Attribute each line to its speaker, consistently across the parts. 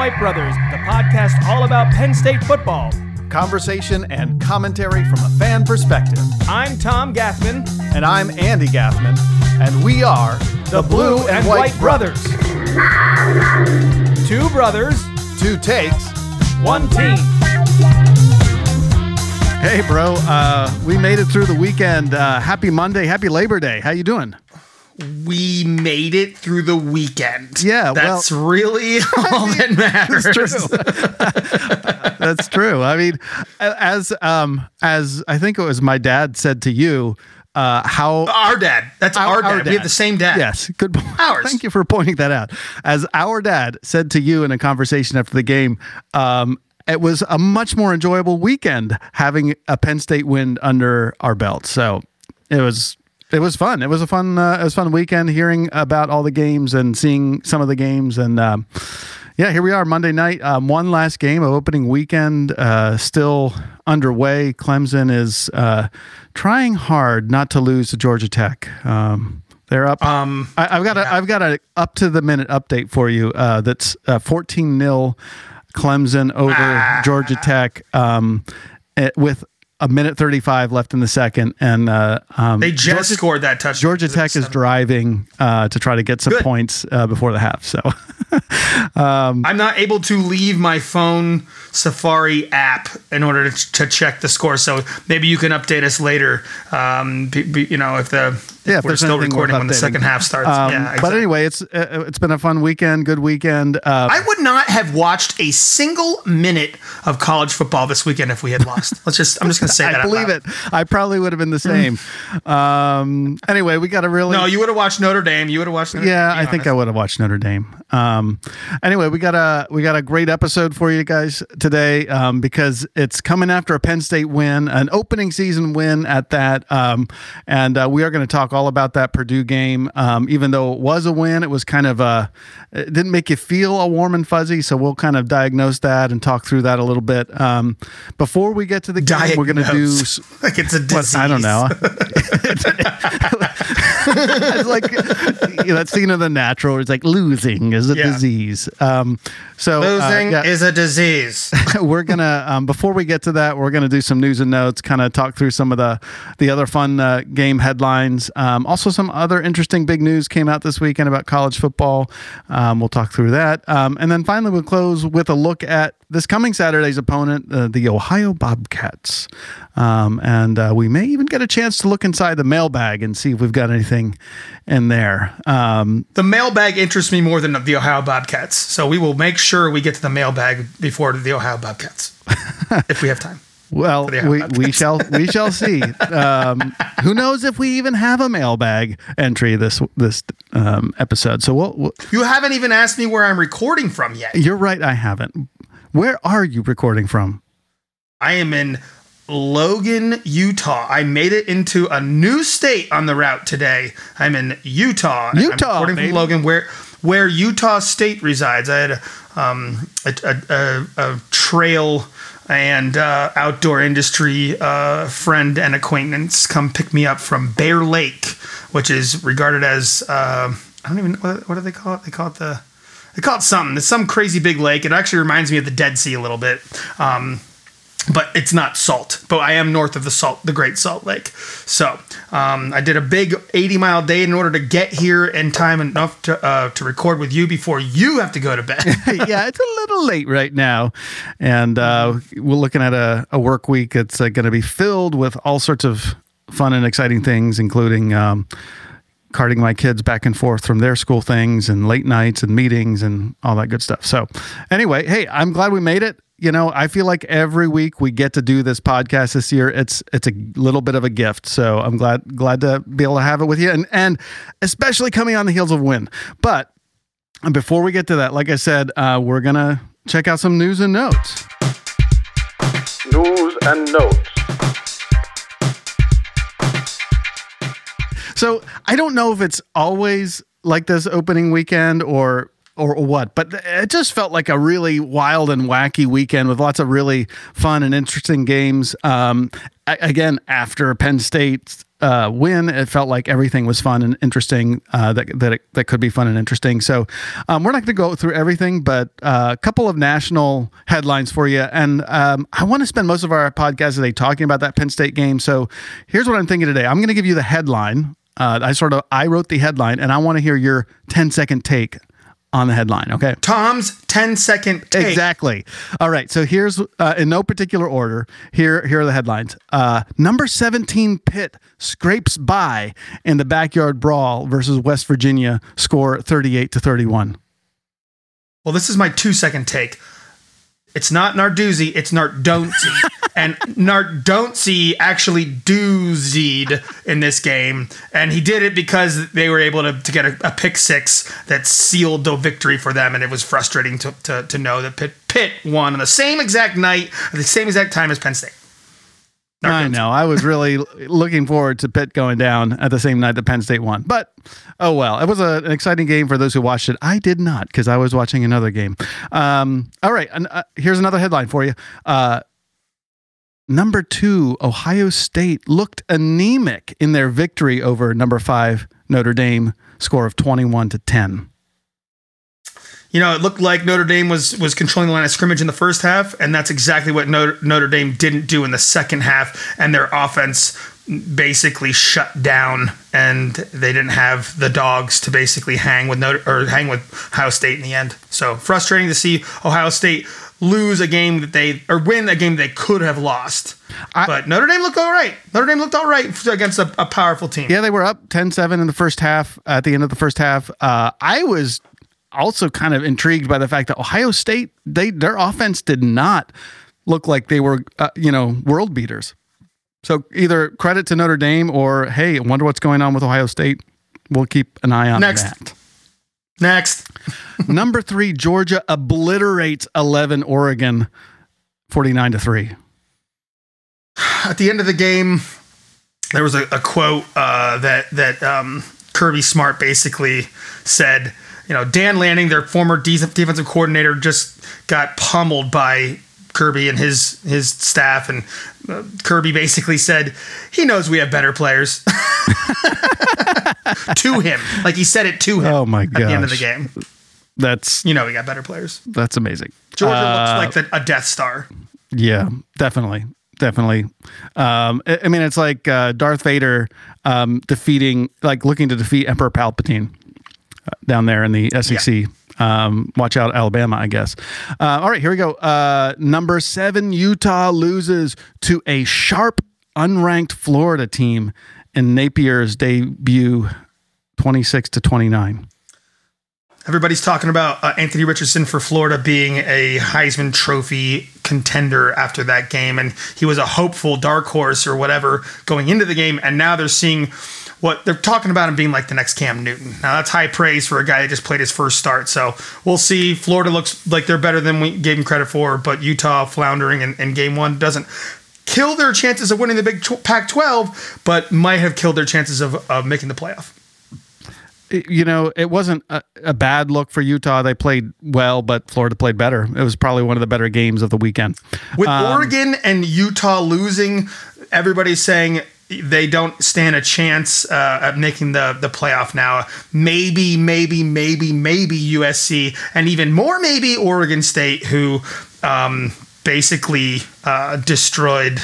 Speaker 1: White Brothers, the podcast all about Penn State football.
Speaker 2: Conversation and commentary from a fan perspective.
Speaker 1: I'm Tom Gaffman,
Speaker 2: And I'm Andy Gaffman, and we are
Speaker 1: the Blue and White Brothers. Two brothers,
Speaker 2: Two takes.
Speaker 1: one team.
Speaker 3: Hey, bro. Uh, we made it through the weekend. Uh, happy Monday. Happy Labor Day. How you doing?
Speaker 4: We made it through the weekend.
Speaker 3: Yeah, well-
Speaker 4: that's really all that matters.
Speaker 3: That's true. I mean, as um, as I think it was my dad said to you, uh, how
Speaker 4: Our dad. That's our, dad. We have the same dad.
Speaker 3: Yes, good.
Speaker 4: Ours.
Speaker 3: Thank you for pointing that out. As our dad said to you in a conversation after the game, um, it was a much more enjoyable weekend having a Penn State win under our belt. So it was. It was fun. It was a fun. Uh, it was a fun weekend hearing about all the games and seeing some of the games. And um, yeah, here we are Monday night. Um, one last game of opening weekend uh, still underway. Clemson is uh, trying hard not to lose to Georgia Tech. Um, they're up.
Speaker 4: Um,
Speaker 3: I, I've got a I've got a up to the minute update for you. Uh, that's uh, fourteen 0 Clemson over
Speaker 4: Ah.
Speaker 3: Georgia Tech um, eh, with a minute thirty five left in the second, and uh, um,
Speaker 4: they just
Speaker 3: Georgia,
Speaker 4: scored that touchdown.
Speaker 3: Georgia Tech is driving uh, to try to get some
Speaker 4: Good.
Speaker 3: points uh, before the half. So
Speaker 4: I'm not able to leave my phone Safari app in order to, to check the score. So maybe you can update us later. Um, be, be- you know, if the if
Speaker 3: Yeah, if
Speaker 4: we're still recording when the second half starts.
Speaker 3: Um,
Speaker 4: yeah,
Speaker 3: But anyway, it's uh, it's been a fun weekend, good weekend. Uh,
Speaker 4: I would not have watched a single minute of college football this weekend if we had lost. Let's just. I'm just going say that.
Speaker 3: I believe it. I probably would have been the same. um, anyway, we got a really
Speaker 4: No, you would have watched Notre Dame. You would have watched. Notre
Speaker 3: yeah.
Speaker 4: Dame,
Speaker 3: I think I would have watched Notre Dame. Um, anyway, we got a we got a great episode for you guys today um, because it's coming after a Penn State win, an opening season win at that, um, and uh, we are going to talk all about that Purdue game. Um, even though it was a win, it was kind of a it didn't make you feel all warm and fuzzy. So we'll kind of diagnose that and talk through that a little bit. Um, before we get to the game, we're going to do.
Speaker 4: Like it's a disease.
Speaker 3: I don't know. it's like you know, that scene of the natural. Where it's like losing is a
Speaker 4: Yeah.
Speaker 3: disease. Um, so uh,
Speaker 4: Losing
Speaker 3: yeah,
Speaker 4: is a disease.
Speaker 3: we're gonna um, before we get to that, we're gonna do some news and notes, kind of talk through some of the the other fun uh, game headlines. Um, also, some other interesting big news came out this weekend about college football. Um, we'll talk through that, um, and then finally we'll close with a look at this coming Saturday's opponent, uh, the Ohio Bobcats, um, and uh, we may even get a chance to look inside the mailbag and see if we've got anything in there. Um,
Speaker 4: the mailbag interests me more than the Ohio Bobcats. So we will make sure we get to the mailbag before the Ohio Bobcats, if we have time.
Speaker 3: Well, we, we shall we shall see. Um, who knows if we even have a mailbag entry this this um, episode? So we'll, we'll,
Speaker 4: You haven't even asked me where I'm recording from yet.
Speaker 3: you're right. I haven't. Where are you recording from?
Speaker 4: I am in Logan, Utah. I made it into a new state on the route today. I'm in Utah.
Speaker 3: Utah,
Speaker 4: I'm from Logan, where where Utah State resides. I had a um, a, a, a, a trail and uh, outdoor industry uh, friend and acquaintance come pick me up from Bear Lake, which is regarded as uh, I don't even what, what do they call it? They call it the they call it something. It's some crazy big lake. It actually reminds me of the Dead Sea a little bit. Um, but it's not salt. But I am north of the salt, the Great Salt Lake. So um, I did a big 80 mile day in order to get here in time enough to uh, to record with you before you have to go to bed.
Speaker 3: yeah, it's a little late right now, and uh, we're looking at a, a work week that's uh, going to be filled with all sorts of fun and exciting things, including. Um, carting my kids back and forth from their school things and late nights and meetings and all that good stuff. So, anyway, hey, I'm glad we made it. You know, I feel like every week we get to do this podcast this year. It's it's a little bit of a gift. So I'm glad glad to be able to have it with you, and and especially coming on the heels of win. But before we get to that, like I said, uh, we're gonna check out some news and notes.
Speaker 5: News and notes.
Speaker 3: So I don't know if it's always like this opening weekend or or, what, but it just felt like a really wild and wacky weekend with lots of really fun and interesting games. Um, again, after Penn State uh, win, it felt like everything was fun and interesting. Uh, that that it, that could be fun and interesting. So um, we're not going to go through everything, but uh, a couple of national headlines for you. And um, I want to spend most of our podcast today talking about that Penn State game. So here's what I'm thinking today. I'm going to give you the headline. Uh, I sort of I wrote the headline, and I want to hear your 10 second take on the headline. Okay.
Speaker 4: Tom's 10 second take.
Speaker 3: Exactly. All right. So here's uh, in no particular order. Here, here are the headlines. Uh, number 17 Pitt scrapes by in the backyard brawl versus West Virginia. Score 38 to 31.
Speaker 4: Well, this is my two second take. It's not Narduzzi, it's Nardonzi. and Nardonzi actually doozied in this game. And he did it because they were able to, to get a, a, pick six that sealed the victory for them. And it was frustrating to, to, to know that Pitt, Pitt won on the same exact night, at the same exact time as Penn State.
Speaker 3: I know. I was really looking forward to Pitt going down at the same night that Penn State won. But oh well, it was a, an exciting game for those who watched it. I did not because I was watching another game. Um, all right, uh, here's another headline for you. Uh, number two, Ohio State looked anemic in their victory over number five Notre Dame, score of twenty-one to ten
Speaker 4: you know, it looked like Notre Dame was was controlling the line of scrimmage in the first half, and that's exactly what Notre, Notre Dame didn't do in the second half, and their offense basically shut down, and they didn't have the dogs to basically hang with Notre or hang with Ohio State in the end. So frustrating to see Ohio State lose a game that they or win a game they could have lost. I, but Notre Dame looked all right. Notre Dame looked all right against a, a, powerful team.
Speaker 3: Yeah, they were up 10-7 in the first half. At the end of the first half, uh, I was also kind of intrigued by the fact that Ohio State they their offense did not look like they were uh, you know world beaters. So either credit to Notre Dame or hey, wonder what's going on with Ohio State. We'll keep an eye on
Speaker 4: Next.
Speaker 3: that.
Speaker 4: Next.
Speaker 3: Number 3 Georgia obliterates 11 Oregon 49 to 3.
Speaker 4: At the end of the game there was a, a quote uh, that that um, Kirby Smart basically said you know, Dan Lanning, their former defensive coordinator, just got pummeled by Kirby and his his staff, and uh, Kirby basically said he knows we have better players to him, like he said it to him.
Speaker 3: Oh my god!
Speaker 4: At the end of the game,
Speaker 3: that's
Speaker 4: you know we got better players.
Speaker 3: That's amazing.
Speaker 4: Georgia uh, looks like the, a Death Star.
Speaker 3: Yeah, definitely, definitely. Um, I, I, mean, it's like uh, Darth Vader um, defeating, like looking to defeat Emperor Palpatine down there in the SEC. Yeah. Um, watch out, Alabama, I guess. Uh, all right, here we go. Uh, number seven, Utah loses to a sharp, unranked Florida team in Napier's debut, twenty-six to twenty-nine.
Speaker 4: Everybody's talking about uh, Anthony Richardson for Florida being a Heisman Trophy contender after that game, and he was a hopeful dark horse or whatever going into the game, and now they're seeing what they're talking about him being like the next Cam Newton. Now that's high praise for a guy that just played his first start. So we'll see. Florida looks like they're better than we gave him credit for, but Utah floundering in, in game one doesn't kill their chances of winning the Big Pac-12, but might have killed their chances of, of making the playoff.
Speaker 3: You know, it wasn't a, a, bad look for Utah. They played well, but Florida played better. It was probably one of the better games of the weekend.
Speaker 4: With um, Oregon and Utah losing, everybody's saying they don't stand a chance uh, at making the the playoff now. Maybe, maybe, maybe, maybe USC, and even more maybe Oregon State, who um, basically uh, destroyed.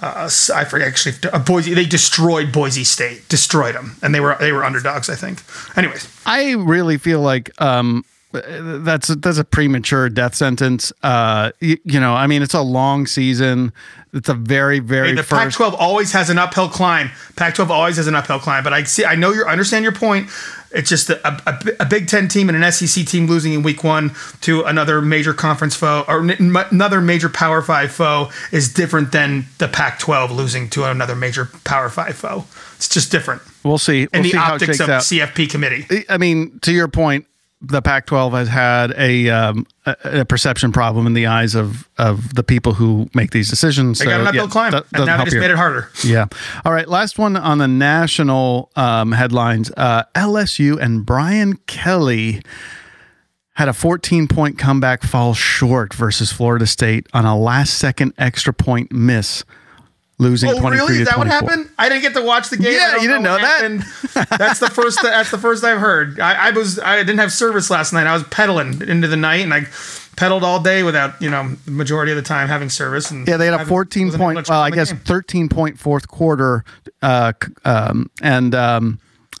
Speaker 4: Uh, I forget actually. Uh, Boise. They destroyed Boise State. Destroyed them, and they were they were underdogs. I think. Anyways,
Speaker 3: I really feel like um, that's a, that's a premature death sentence. Uh, you, you, know, I mean, it's a long season. It's a very very.
Speaker 4: Hey, the
Speaker 3: first...
Speaker 4: Pac-12 always has an uphill climb. Pac-12 always has an uphill climb. But I see, I know you understand your point. It's just a, a, a, Big Ten team and an SEC team losing in Week One to another major conference foe or n- another major Power Five foe is different than the Pac-12 losing to another major Power Five foe. It's just different.
Speaker 3: We'll see.
Speaker 4: And
Speaker 3: we'll
Speaker 4: the
Speaker 3: see
Speaker 4: optics of
Speaker 3: out.
Speaker 4: CFP committee.
Speaker 3: I mean, to your point, the Pac-12 has had a, um, a, a, perception problem in the eyes of, of the people who make these decisions.
Speaker 4: They so, got an uphill yeah, climb, that, and now they just made it harder.
Speaker 3: Yeah. All right. Last one on the national um, headlines: uh, LSU and Brian Kelly had a 14 point comeback fall short versus Florida State on a last second extra point miss, losing
Speaker 4: Oh,
Speaker 3: 23
Speaker 4: really? Is that what
Speaker 3: 24.
Speaker 4: happened? I didn't get to watch the game.
Speaker 3: Yeah, you didn't know
Speaker 4: what
Speaker 3: that.
Speaker 4: happened. That's the first. That's the first I've heard. I, I was. I didn't have service last night. I was pedaling into the night, and I pedaled all day without, you know, the majority of the time having service. And
Speaker 3: Yeah, they had a 14 point, well, I guess
Speaker 4: game.
Speaker 3: 13 point fourth quarter, uh, um, and um,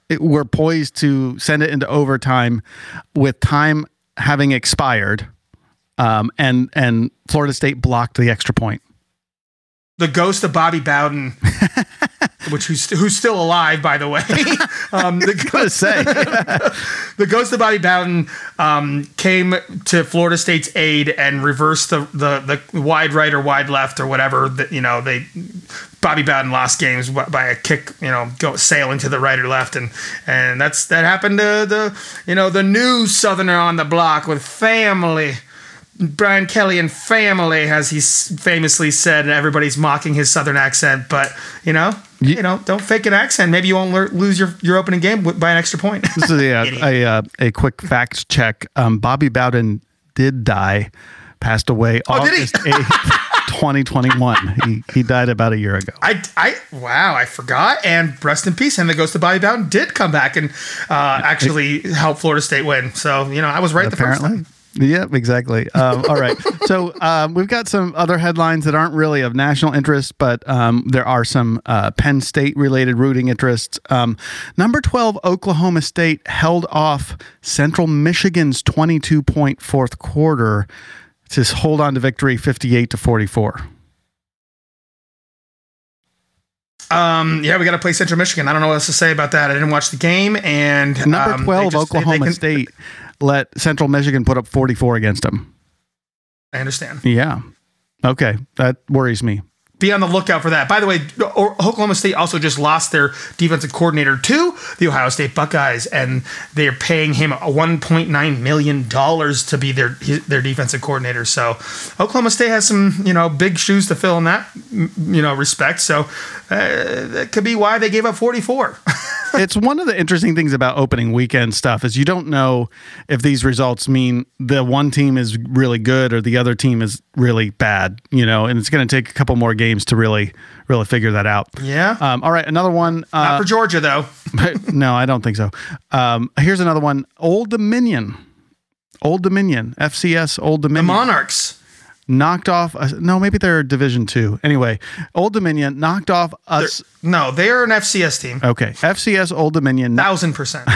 Speaker 3: it, we're poised to send it into overtime with time having expired, um, and and Florida State blocked the extra point.
Speaker 4: The ghost of Bobby Bowden, which who's who's still alive, by the way. um, the,
Speaker 3: Gonna say,
Speaker 4: the ghost of Bobby Bowden um, came to Florida State's aid and reversed the, the the wide right or wide left or whatever that you know they Bobby Bowden lost games by by a kick you know go sailing to the right or left and and that's that happened to the you know the new Southerner on the block with family. Brian Kelly and family, as he famously said, and everybody's mocking his southern accent. But you know,
Speaker 3: Ye-
Speaker 4: you know, don't fake an accent. Maybe you won't lear- lose your, your opening game by an extra point.
Speaker 3: this is a,
Speaker 4: Idiot.
Speaker 3: a, uh, a quick fact check. Um, Bobby Bowden did die, passed away
Speaker 4: Oh.
Speaker 3: August 8th, 2021. He, he died about a year ago.
Speaker 4: I, I, wow, I forgot. And rest in peace. And the Ghost of Bobby Bowden did come back and uh, actually help Florida State win. So you know, I was right the first
Speaker 3: apparently.
Speaker 4: time.
Speaker 3: Yeah, exactly. Um, all right. So um, we've got some other headlines that aren't really of national interest, but um, there are some uh, Penn State related rooting interests. Um, number 12, Oklahoma State held off Central Michigan's 22 point fourth quarter to hold on to victory 58 to 44.
Speaker 4: Um, yeah, we got to play Central Michigan. I don't know what else to say about that. I didn't watch the game. And
Speaker 3: Number
Speaker 4: um,
Speaker 3: 12,
Speaker 4: just- they- they
Speaker 3: Oklahoma
Speaker 4: can-
Speaker 3: State let Central Michigan put up 44 against them.
Speaker 4: I understand.
Speaker 3: Yeah. Okay. That worries me.
Speaker 4: Be on the lookout for that. By the way, Oklahoma State also just lost their defensive coordinator to the Ohio State Buckeyes, and they're paying him a 1.9 million dollars to be their their defensive coordinator. So Oklahoma State has some you know big shoes to fill in that you know respect. So uh, that could be why they gave up 44.
Speaker 3: it's one of the interesting things about opening weekend stuff is you don't know if these results mean the one team is really good or the other team is really bad, you know, and it's going to take a couple more games to really, really figure that out.
Speaker 4: yeah,
Speaker 3: Um, all right, another one.
Speaker 4: not
Speaker 3: Uh,
Speaker 4: for Georgia though.
Speaker 3: no, I don't think so. Um, here's another one. Old Dominion. Old Dominion, FCS Old Dominion.
Speaker 4: The Monarchs.
Speaker 3: knocked off. Uh, no, maybe they're Division Two. Anyway, Old Dominion knocked off
Speaker 4: They're-
Speaker 3: us.
Speaker 4: no, they are an FCS team.
Speaker 3: Okay, FCS Old Dominion
Speaker 4: Thousand percent.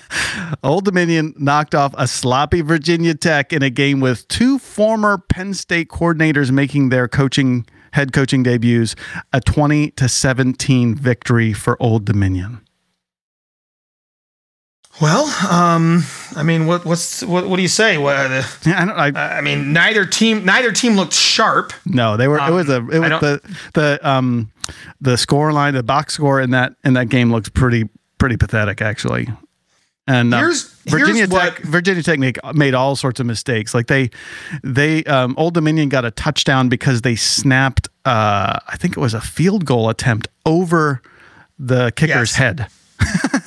Speaker 3: Old Dominion knocked off a sloppy Virginia Tech in a game with two former Penn State coordinators making their coaching head coaching debuts. A 20 to 17 victory for Old Dominion.
Speaker 4: Well, um, I mean, what what's what, what do you say? What, uh,
Speaker 3: Yeah, I don't. I,
Speaker 4: I mean, neither team neither team looked sharp.
Speaker 3: no, they were. it was a. It was the the um the score line, the box score in that in that game looks pretty pretty pathetic actually. And uh,
Speaker 4: Here's-
Speaker 3: Virginia
Speaker 4: here's
Speaker 3: Tech,
Speaker 4: what-
Speaker 3: Virginia Tech made all sorts of mistakes. Like they, they, um, Old Dominion got a touchdown because they snapped. Uh, I think it was a field goal attempt over the kicker's
Speaker 4: Yes.
Speaker 3: head.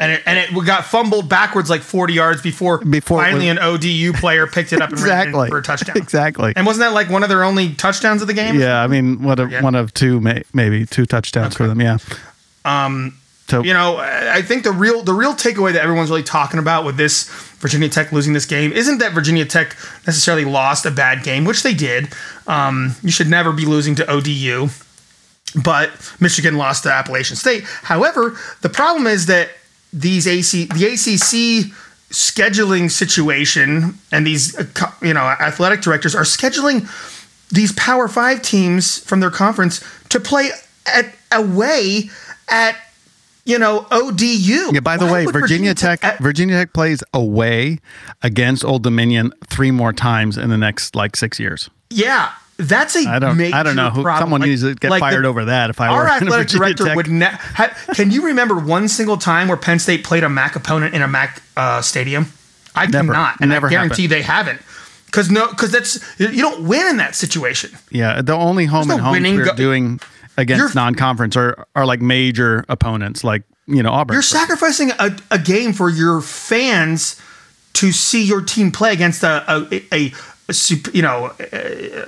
Speaker 4: and it, and it got fumbled backwards like 40 yards before,
Speaker 3: Before
Speaker 4: finally an ODU player picked it up and ran
Speaker 3: Exactly
Speaker 4: for a touchdown.
Speaker 3: Exactly.
Speaker 4: And wasn't that like one of their only touchdowns of the game?
Speaker 3: Yeah, I mean, one of
Speaker 4: Yeah.
Speaker 3: one of two, may, maybe two touchdowns for them. Yeah.
Speaker 4: Um,
Speaker 3: So
Speaker 4: you know, I think the real the real takeaway that everyone's really talking about with this Virginia Tech losing this game isn't that Virginia Tech necessarily lost a bad game, which they did. Um, you should never be losing to ODU, but Michigan lost to Appalachian State. However, the problem is that these AC the ACC scheduling situation and these you know athletic directors are scheduling these Power Five teams from their conference to play at away at you know ODU.
Speaker 3: Yeah, by the
Speaker 4: Why
Speaker 3: way,
Speaker 4: would
Speaker 3: Virginia, Tech,
Speaker 4: at-
Speaker 3: Virginia Tech plays away against Old Dominion three more times in the next like six years.
Speaker 4: yeah, that's a
Speaker 3: I don't, I don't know who. Someone
Speaker 4: Like-
Speaker 3: needs to get
Speaker 4: like
Speaker 3: fired
Speaker 4: the-
Speaker 3: over that. If I
Speaker 4: Our
Speaker 3: were
Speaker 4: athletic
Speaker 3: Virginia
Speaker 4: director
Speaker 3: Tech.
Speaker 4: would. Ne- ha- can you remember one single time where Penn State played a MAC opponent in a MAC uh, stadium? I
Speaker 3: Never.
Speaker 4: cannot, and
Speaker 3: Never
Speaker 4: I guarantee they haven't. Because no, because that's you don't win in that situation.
Speaker 3: Yeah, the only home
Speaker 4: no
Speaker 3: and homes
Speaker 4: winning
Speaker 3: we're
Speaker 4: go-
Speaker 3: doing against
Speaker 4: You're-
Speaker 3: non-conference are are like major opponents, like you know Auburn.
Speaker 4: You're sacrificing a, a game for your fans to see your team play against a a, a, a you know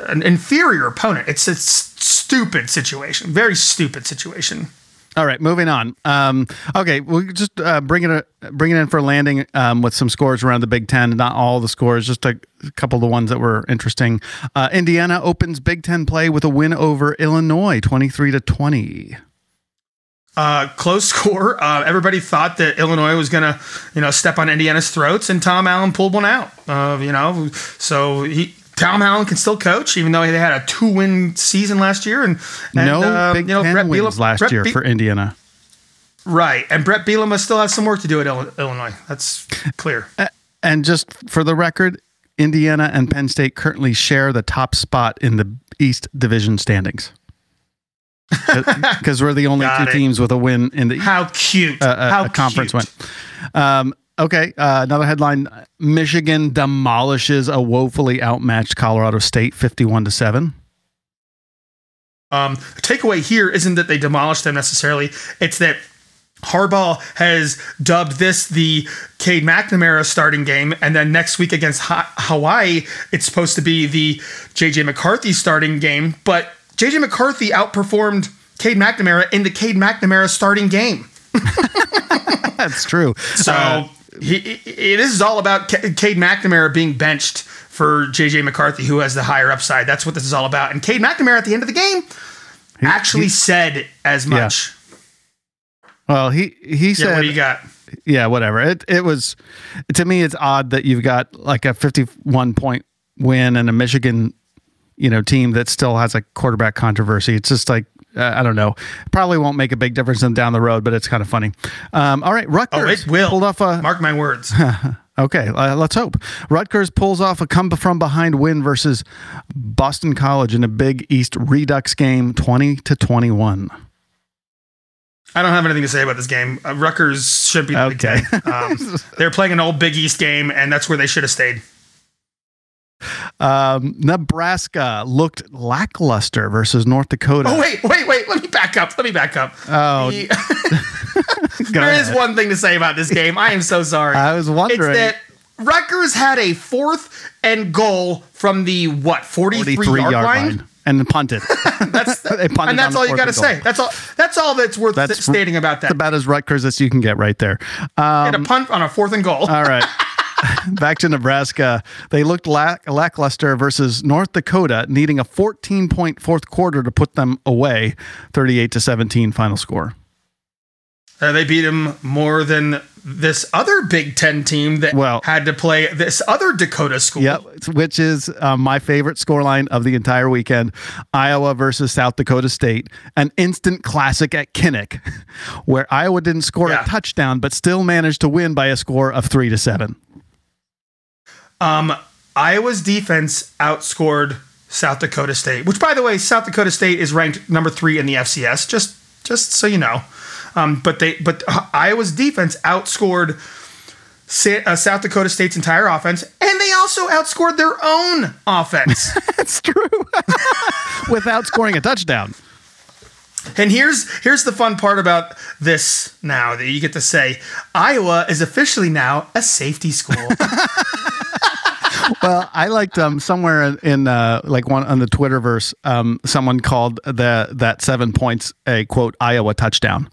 Speaker 4: an inferior opponent. It's a stupid situation, very stupid situation.
Speaker 3: All right, moving on. Um, okay, we'll just uh, bring it bring it in for landing um, with some scores around the Big Ten. Not all the scores, just a, couple of the ones that were interesting. Uh, Indiana opens Big Ten play with a win over Illinois, twenty three to twenty.
Speaker 4: Uh, close score. Uh, everybody thought that Illinois was going to, you know, step on Indiana's throats, and Tom Allen pulled one out. Uh, you know, so he Tom Allen can still coach, even though they had a two-win season last year. And, and
Speaker 3: no
Speaker 4: uh,
Speaker 3: Big
Speaker 4: you know,
Speaker 3: Ten
Speaker 4: Bret
Speaker 3: wins
Speaker 4: Bielema-
Speaker 3: last
Speaker 4: Bret
Speaker 3: year
Speaker 4: Bi-
Speaker 3: for Indiana.
Speaker 4: right, and Bret Bielema still has some work to do at Illinois. That's clear.
Speaker 3: And just for the record, Indiana and Penn State currently share the top spot in the East Division standings. Because we're the only
Speaker 4: Got
Speaker 3: two
Speaker 4: it.
Speaker 3: teams with a win in the
Speaker 4: How cute!
Speaker 3: uh, a-
Speaker 4: How
Speaker 3: a conference
Speaker 4: cute.
Speaker 3: win. Um, okay, uh, another headline: Michigan demolishes a woefully outmatched Colorado State, fifty-one to seven.
Speaker 4: Um, the takeaway here isn't that they demolished them necessarily. It's that Harbaugh has dubbed this the Cade McNamara starting game, and then next week against ha- Hawaii, it's supposed to be the JJ McCarthy starting game. But JJ McCarthy outperformed Cade McNamara in the Cade McNamara starting game.
Speaker 3: That's true.
Speaker 4: So
Speaker 3: Uh,
Speaker 4: he, he, this is all about Ca- Cade McNamara being benched for JJ McCarthy, who has the higher upside. That's what this is all about. And Cade McNamara at the end of the game actually said as much.
Speaker 3: well, he he
Speaker 4: Yeah,
Speaker 3: said,
Speaker 4: what do you got?
Speaker 3: yeah, whatever. It it was to me. It's odd that you've got like a fifty-one point win and a Michigan, you know, team that still has a quarterback controversy. It's just like. Uh, I don't know. Probably won't make a big difference in down the road, but it's kind of funny. Um, all right, Rutgers
Speaker 4: Oh, it will.
Speaker 3: pulled off a
Speaker 4: Mark my words.
Speaker 3: Okay, uh, let's hope. Rutgers pulls off a come from behind win versus Boston College in a Big East Redux game, twenty to twenty-one.
Speaker 4: I don't have anything to say about this game. Uh, Rutgers should be the
Speaker 3: Okay.
Speaker 4: Um, they're playing an old Big East game, and that's where they should have stayed.
Speaker 3: Um, Nebraska looked lackluster versus North Dakota.
Speaker 4: Oh wait, wait, wait. Let me back up. Let me back up.
Speaker 3: Oh,
Speaker 4: The- there is one thing to say about this game. I am so sorry.
Speaker 3: I was wondering.
Speaker 4: It's that Rutgers had a fourth and goal from the what 43,
Speaker 3: forty-three
Speaker 4: yard,
Speaker 3: yard
Speaker 4: line.
Speaker 3: line and punted.
Speaker 4: That's
Speaker 3: punted
Speaker 4: and that's all you got to say. That's all. That's all that's worth
Speaker 3: That's-
Speaker 4: stating about that.
Speaker 3: That's about as Rutgers as you can get right there. Um,
Speaker 4: Hit a punt on a fourth and goal.
Speaker 3: All right. Back to Nebraska. They looked lack- lackluster versus North Dakota, needing a 14 point fourth quarter to put them away. 38 to 17 final score.
Speaker 4: Uh, they beat him more than this other Big Ten team that
Speaker 3: Well-
Speaker 4: had to play this other Dakota school.
Speaker 3: Yep, which is um, my favorite scoreline of the entire weekend Iowa versus South Dakota State, an instant classic at Kinnick, where Iowa didn't score
Speaker 4: Yeah.
Speaker 3: a touchdown but still managed to win by a score of three to seven.
Speaker 4: Um, Iowa's defense outscored South Dakota State, which, by the way, South Dakota State is ranked number three in the FCS. Just, just so you know. Um, but they, but Iowa's defense outscored uh, South Dakota State's entire offense, and they also outscored their own offense.
Speaker 3: That's true. Without scoring a touchdown.
Speaker 4: and here's here's the fun part about this. Now that you get to say, Iowa is officially now a safety school.
Speaker 3: Well, I liked um somewhere in, in uh like one on the Twitterverse um someone called the that seven points a quote Iowa touchdown.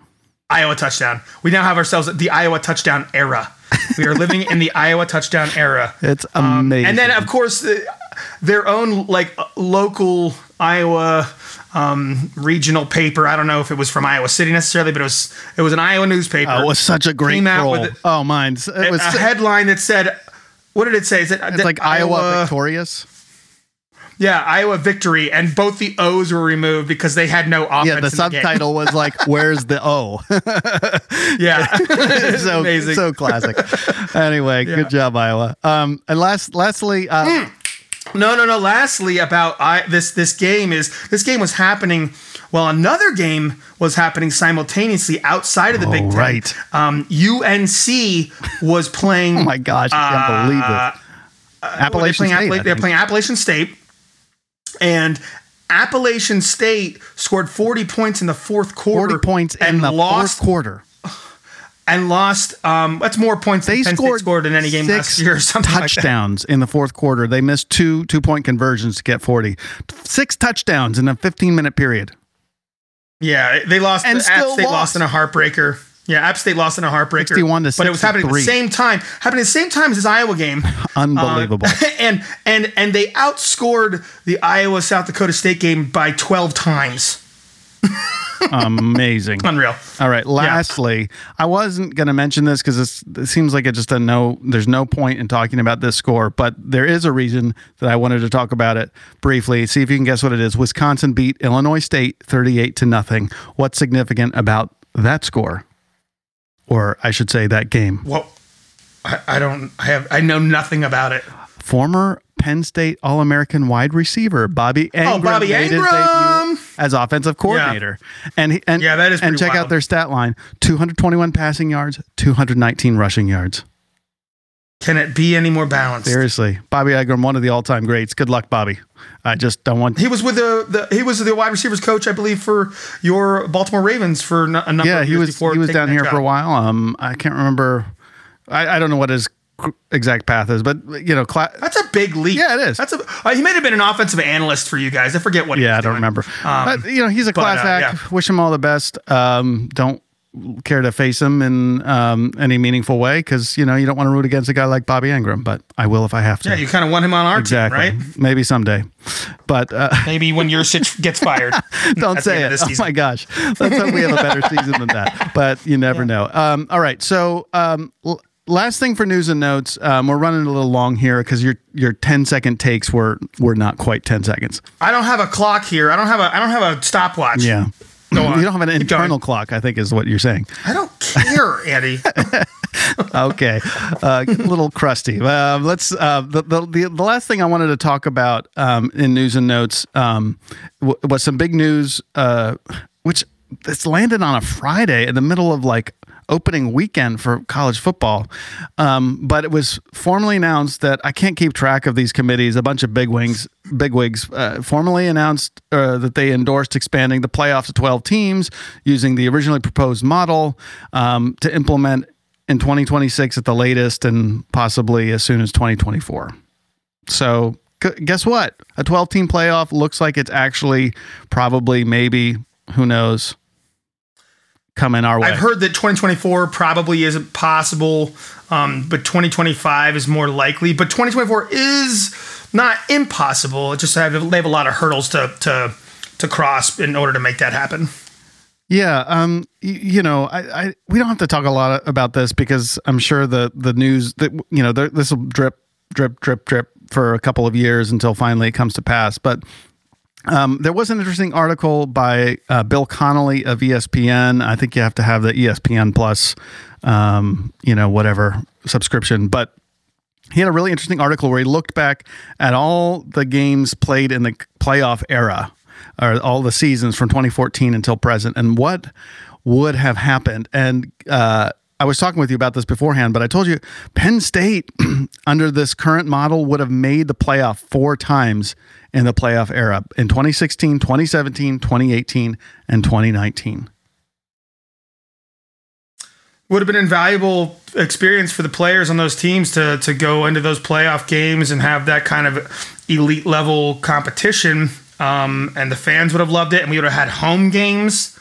Speaker 4: Iowa touchdown. We now have ourselves the Iowa touchdown era. We are living in the Iowa touchdown era.
Speaker 3: It's amazing.
Speaker 4: Um, And then, of course, uh, their own like local Iowa um, regional paper. I don't know if it was from Iowa City necessarily, but it was it was an Iowa newspaper.
Speaker 3: oh, it was such a great
Speaker 4: Came out
Speaker 3: troll.
Speaker 4: with it-
Speaker 3: oh, mine's it was
Speaker 4: a headline that said, "What did it say?" Is it
Speaker 3: it's like Iowa, victorious.
Speaker 4: Yeah, Iowa victory, and both the O's were removed because they had no offense.
Speaker 3: Yeah, the
Speaker 4: in the game.
Speaker 3: subtitle was like "Where's the O?"
Speaker 4: Yeah,
Speaker 3: so
Speaker 4: amazing.
Speaker 3: so classic. Anyway, good job Iowa. Um, and last lastly, uh,
Speaker 4: Hmm. No, no, no. Lastly, about I, this this game is this game was happening while another game was happening simultaneously outside of the Big Ten.
Speaker 3: Oh, right.
Speaker 4: Um, UNC was playing.
Speaker 3: oh my gosh, I can't believe it.
Speaker 4: they're
Speaker 3: Appalachian
Speaker 4: playing,
Speaker 3: State.
Speaker 4: Appala- they're playing Appalachian State, and Appalachian State scored 40 points in the fourth quarter.
Speaker 3: Forty points in
Speaker 4: and
Speaker 3: the
Speaker 4: lost
Speaker 3: fourth quarter.
Speaker 4: and lost. Um, that's more points
Speaker 3: They
Speaker 4: than
Speaker 3: scored,
Speaker 4: scored in any game last year or something like
Speaker 3: touchdowns in the fourth quarter. They missed two two point conversions to get 40. Six touchdowns in a 15 minute period.
Speaker 4: Yeah, they lost.
Speaker 3: And
Speaker 4: App
Speaker 3: still
Speaker 4: State lost.
Speaker 3: lost.
Speaker 4: in a heartbreaker. Yeah, App State lost in a heartbreaker.
Speaker 3: 61 to
Speaker 4: But it was happening at the same time. Happening at the same time as this Iowa game.
Speaker 3: Unbelievable.
Speaker 4: Uh, and and and they outscored the Iowa South Dakota State game by 12 times.
Speaker 3: Amazing.
Speaker 4: Unreal.
Speaker 3: All right. Lastly, I wasn't going to mention this because it seems like it just a no. There's no point in talking about this score, but there is a reason that I wanted to talk about it briefly. See if you can guess what it is. Wisconsin beat Illinois State 38 to nothing. What's significant about that score, or I should say that game?
Speaker 4: Well, I, I don't. I have. I know nothing about it.
Speaker 3: Former Penn State All American wide receiver Bobby Engram
Speaker 4: Bobby
Speaker 3: made
Speaker 4: Engram!
Speaker 3: debut as offensive coordinator, and and
Speaker 4: Yeah, that is
Speaker 3: and check out their stat line: 221 passing yards, 219 rushing yards.
Speaker 4: Can it be any more balanced?
Speaker 3: Seriously, Bobby Engram, one of the all-time greats. Good luck, Bobby. I just don't want.
Speaker 4: He was with the, the he was the wide receivers coach, I believe, for your Baltimore Ravens for a number
Speaker 3: yeah,
Speaker 4: of
Speaker 3: he was
Speaker 4: before
Speaker 3: he was down here
Speaker 4: job.
Speaker 3: for a while. Um, I can't remember. I, I don't know what his exact path is, but you know, cla-
Speaker 4: That's a big leap.
Speaker 3: Yeah, it is.
Speaker 4: That's a. Uh, he may have been an offensive analyst for you guys. I forget what. he
Speaker 3: yeah, I don't
Speaker 4: doing.
Speaker 3: remember.
Speaker 4: Um,
Speaker 3: but you know, he's a class
Speaker 4: uh,
Speaker 3: act.
Speaker 4: yeah.
Speaker 3: Wish him all the best. Um, don't care to face him in um, any meaningful way because you know you don't want to root against a guy like Bobby Engram, but I will if I have to.
Speaker 4: Yeah, you kind of want him on our
Speaker 3: exactly.
Speaker 4: team, right?
Speaker 3: Maybe someday, but uh,
Speaker 4: Maybe when your Sitch gets fired.
Speaker 3: don't say it. Oh my gosh, let's hope we have a better season than that. But you never know. Um, all right, so um, last thing for news and notes. Um, we're running a little long here because your your 10 second takes were were not quite 10 seconds.
Speaker 4: I don't have a clock here. I don't have a. I don't have a stopwatch.
Speaker 3: Yeah.
Speaker 4: Go on.
Speaker 3: You don't have an
Speaker 4: Keep going.
Speaker 3: internal clock, I think, is what you're saying.
Speaker 4: I don't care, Andy.
Speaker 3: okay, uh, a little crusty. Um, let's. Uh, the, the the the last thing I wanted to talk about um, in news and notes um, w- was some big news, uh, which it's landed on a Friday in the middle of like opening weekend for college football. Um, but it was formally announced that I can't keep track of these committees. A bunch of bigwigs, bigwigs, uh, formally announced uh, that they endorsed expanding the playoffs to 12 teams using the originally proposed model um, to implement in 2026 at the latest and possibly as soon as 2024. So, guess what? A 12 team playoff looks like it's actually probably, maybe, who knows, coming our way.
Speaker 4: I've heard that 2024 probably isn't possible, um, but 2025 is more likely. But 2024 is not impossible. It just have, they have a lot of hurdles to to to cross in order to make that happen.
Speaker 3: Yeah, um, y- you know, I, I we don't have to talk a lot about this because I'm sure the the news that you know this will drip, drip, drip, drip for a couple of years until finally it comes to pass. But um, there was an interesting article by uh, Bill Connelly of ESPN. I think you have to have the ESPN Plus, um, you know, whatever subscription, but he had a really interesting article where he looked back at all the games played in the playoff era or all the seasons from 2014 until present and what would have happened and uh, i was talking with you about this beforehand but i told you penn state under this current model would have made the playoff four times in the playoff era in 2016 2017 2018 and 2019
Speaker 4: Would have been invaluable experience for the players on those teams to to go into those playoff games and have that kind of elite level competition. Um, and the fans would have loved it, and we would have had home games.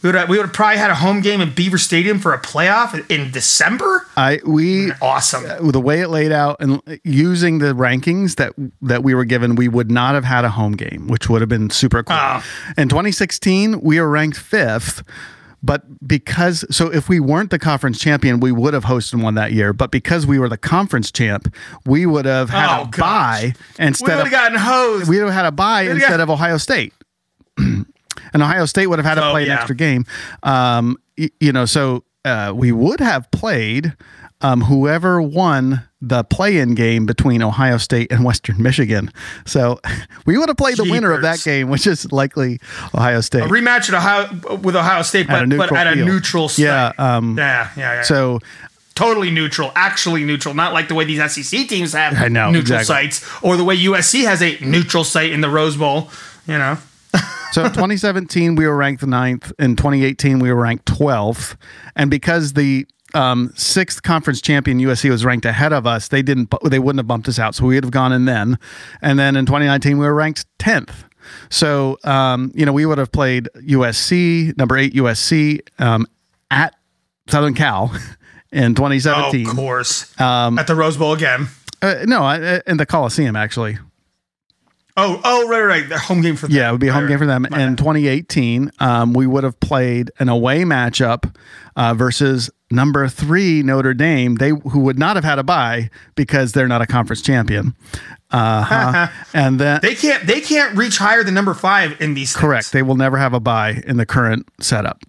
Speaker 4: We would have, we would have probably had a home game in Beaver Stadium for a playoff in December.
Speaker 3: i we
Speaker 4: Awesome.
Speaker 3: the way it laid out and using the rankings that that we were given, we would not have had a home game, which would have been super cool.
Speaker 4: Oh.
Speaker 3: In 2016, we were ranked fifth, but because so if we weren't the conference champion, we would have hosted one that year. But because we were the conference champ, we would have had
Speaker 4: Oh,
Speaker 3: a
Speaker 4: gosh.
Speaker 3: bye
Speaker 4: We
Speaker 3: instead
Speaker 4: would
Speaker 3: of
Speaker 4: have gotten hosed.
Speaker 3: we would have had a bye instead
Speaker 4: got-
Speaker 3: of Ohio State. and Ohio State would have had to
Speaker 4: So,
Speaker 3: play an
Speaker 4: yeah.
Speaker 3: extra game. Um, y- you know, so uh, we would have played um, whoever won the play-in game between Ohio State and Western Michigan. So we would have played the winner of that game, which is likely Ohio State.
Speaker 4: a rematch at Ohio with Ohio State, but, but at a neutral site.
Speaker 3: Yeah, um,
Speaker 4: yeah, yeah, yeah.
Speaker 3: so
Speaker 4: totally neutral, actually neutral, not like the way these SEC teams have
Speaker 3: know,
Speaker 4: neutral
Speaker 3: exactly.
Speaker 4: sites, or the way USC has a neutral site in the Rose Bowl. You know,
Speaker 3: So in 2017, we were ranked ninth. In 2018, we were ranked 12th. And because the um, sixth conference champion USC was ranked ahead of us, they didn't. They wouldn't have bumped us out, so we would have gone in then. And then in 2019, we were ranked 10th. So um, you know, we would have played USC, number eight USC, um, at Southern Cal in
Speaker 4: Oh,
Speaker 3: 2017.
Speaker 4: of course.
Speaker 3: Um,
Speaker 4: At the Rose Bowl again.
Speaker 3: uh, no, uh, in the Coliseum actually.
Speaker 4: Oh, oh, right, right. Their home game for them.
Speaker 3: Yeah, it would be a home
Speaker 4: Right,
Speaker 3: game for them. In 2018, um, we would have played an away matchup uh, versus number three Notre Dame. They who would not have had a bye because they're not a conference champion. Uh-huh. and then
Speaker 4: They can't. They can't reach higher than number five in these. things.
Speaker 3: correct, they will never have a bye in the current setup.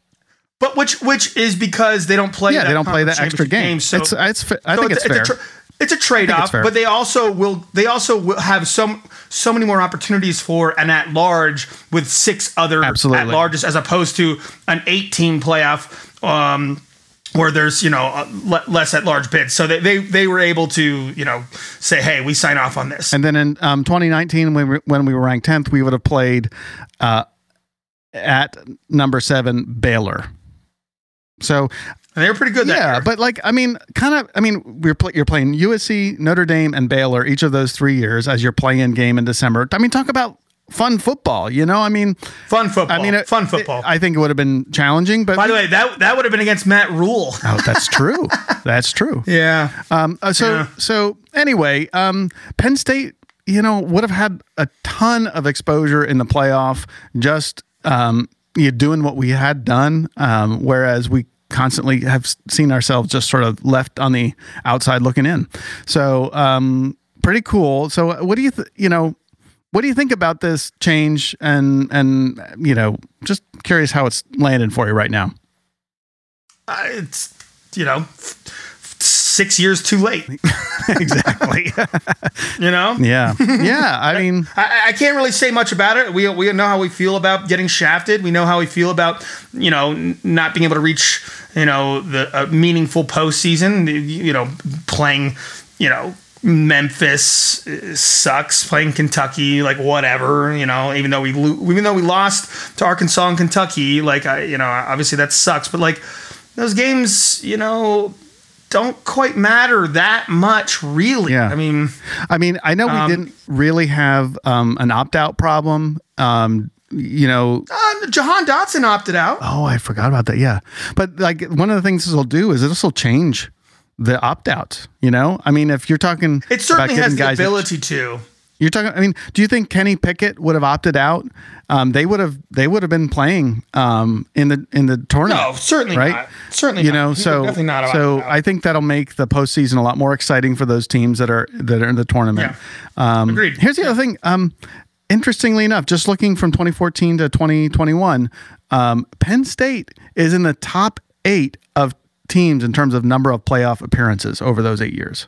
Speaker 4: But which which is because they don't play.
Speaker 3: Yeah,
Speaker 4: that
Speaker 3: they don't play that extra
Speaker 4: championship
Speaker 3: game.
Speaker 4: So,
Speaker 3: it's, it's, I
Speaker 4: so
Speaker 3: think it's, fair.
Speaker 4: a it's a trade off, but they also will. They also will have some so many more opportunities for an at large with six other at larges as opposed to an eight team playoff. Um, where there's you know uh, le- less at large bids, so they, they they were able to you know say, hey, we sign off on this.
Speaker 3: And then in um, 2019, when we, when we were ranked 10th, we would have played uh, at number seven Baylor. So
Speaker 4: And they were pretty good that
Speaker 3: yeah, but like I mean, kind of. I mean, we're pl- you're playing USC, Notre Dame, and Baylor each of those three years as your play-in game in December. I mean, talk about fun football. You know, I mean,
Speaker 4: fun football.
Speaker 3: I mean, it-
Speaker 4: fun football.
Speaker 3: I think it would have been challenging, but
Speaker 4: By the way, that that would have been against Matt Rhule.
Speaker 3: oh, that's true. that's true.
Speaker 4: Yeah.
Speaker 3: Um, uh, so
Speaker 4: Yeah.
Speaker 3: so anyway, um, Penn State, you know, would have had a ton of exposure in the playoff, just um, you doing what we had done, um, whereas we constantly have seen ourselves just sort of left on the outside looking in. So um, pretty cool. So uh, what do you th- you know? What do you think about this change? And and you know, just curious how it's landing for you right now.
Speaker 4: Uh, it's you know six years too late.
Speaker 3: exactly.
Speaker 4: You know.
Speaker 3: yeah. Yeah. I mean.
Speaker 4: I, I can't really say much about it. We we know how we feel about getting shafted. We know how we feel about you know not being able to reach you know the a meaningful postseason. You you know playing you know Memphis uh, sucks. Playing Kentucky like whatever you know. Even though we lo- even though we lost to Arkansas and Kentucky, like I you know obviously that sucks. But like those games, you know. Don't quite matter that much, really.
Speaker 3: Yeah.
Speaker 4: I mean,
Speaker 3: I mean, I know we
Speaker 4: Um,
Speaker 3: didn't really have um, an opt out problem. Um, you know,
Speaker 4: uh, Jahan Dotson opted out.
Speaker 3: oh, I forgot about that. Yeah. But like one of the things this will do is this will change the opt out. You know, I mean, if you're talking,
Speaker 4: It certainly
Speaker 3: about
Speaker 4: has the ability to.
Speaker 3: You're talking. I mean, do you think Kenny Pickett would have opted out? Um, they would have. They would have been playing um, in the in the tournament.
Speaker 4: No, certainly
Speaker 3: right?
Speaker 4: not. Certainly
Speaker 3: you
Speaker 4: not.
Speaker 3: know,
Speaker 4: He
Speaker 3: so
Speaker 4: definitely not
Speaker 3: so. I think that'll make the postseason a lot more exciting for those teams that are that are in the tournament. Um,
Speaker 4: Agreed.
Speaker 3: Here's the other thing. Um, interestingly enough, just looking from 2014 to 2021, um, Penn State is in the top eight of teams in terms of number of playoff appearances over those eight years.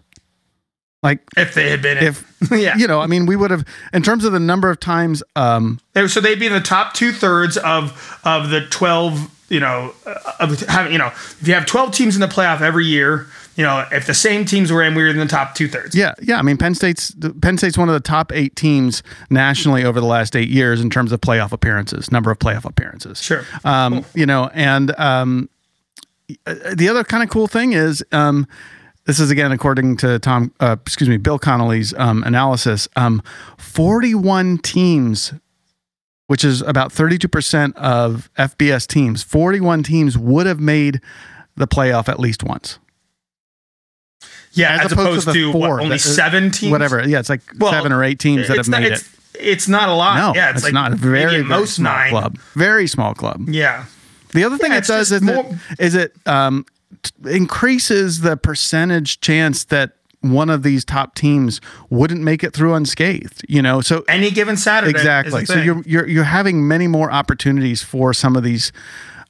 Speaker 3: Like
Speaker 4: if they had been, in.
Speaker 3: if
Speaker 4: yeah,
Speaker 3: you know, I mean, we would have in terms of the number of times. Um,
Speaker 4: so they'd be in the top two thirds of of the twelve. You know, uh, of having you know, if you have twelve teams in the playoff every year, you know, if the same teams were in, we were in the top two thirds.
Speaker 3: Yeah, yeah. I mean, Penn State's Penn State's one of the top eight teams nationally over the last eight years in terms of playoff appearances, number of playoff appearances.
Speaker 4: Sure.
Speaker 3: Um, You know, and um, uh, the other kind of cool thing is, um, this is again according to Tom, uh, excuse me, Bill Connelly's um, analysis. Um, Forty-one teams, which is about thirty-two percent of FBS teams, forty-one teams would have made the playoff at least once.
Speaker 4: Yeah,
Speaker 3: As
Speaker 4: as,
Speaker 3: opposed
Speaker 4: opposed,
Speaker 3: to the
Speaker 4: to,
Speaker 3: four
Speaker 4: what, only
Speaker 3: that-
Speaker 4: seven teams.
Speaker 3: Whatever. Yeah, it's like
Speaker 4: Well,
Speaker 3: seven or eight teams that have
Speaker 4: not-
Speaker 3: made it.
Speaker 4: It's not a lot.
Speaker 3: No,
Speaker 4: yeah,
Speaker 3: it's,
Speaker 4: it's, like
Speaker 3: not a very, very
Speaker 4: most
Speaker 3: small
Speaker 4: nine.
Speaker 3: club. Very small club.
Speaker 4: Yeah,
Speaker 3: The other thing
Speaker 4: Yeah,
Speaker 3: it does is it,
Speaker 4: more-
Speaker 3: is it um, increases the percentage chance that one of these top teams wouldn't make it through unscathed. You know, so
Speaker 4: any given Saturday.
Speaker 3: exactly.
Speaker 4: the
Speaker 3: So you're you're you're having many more opportunities for some of these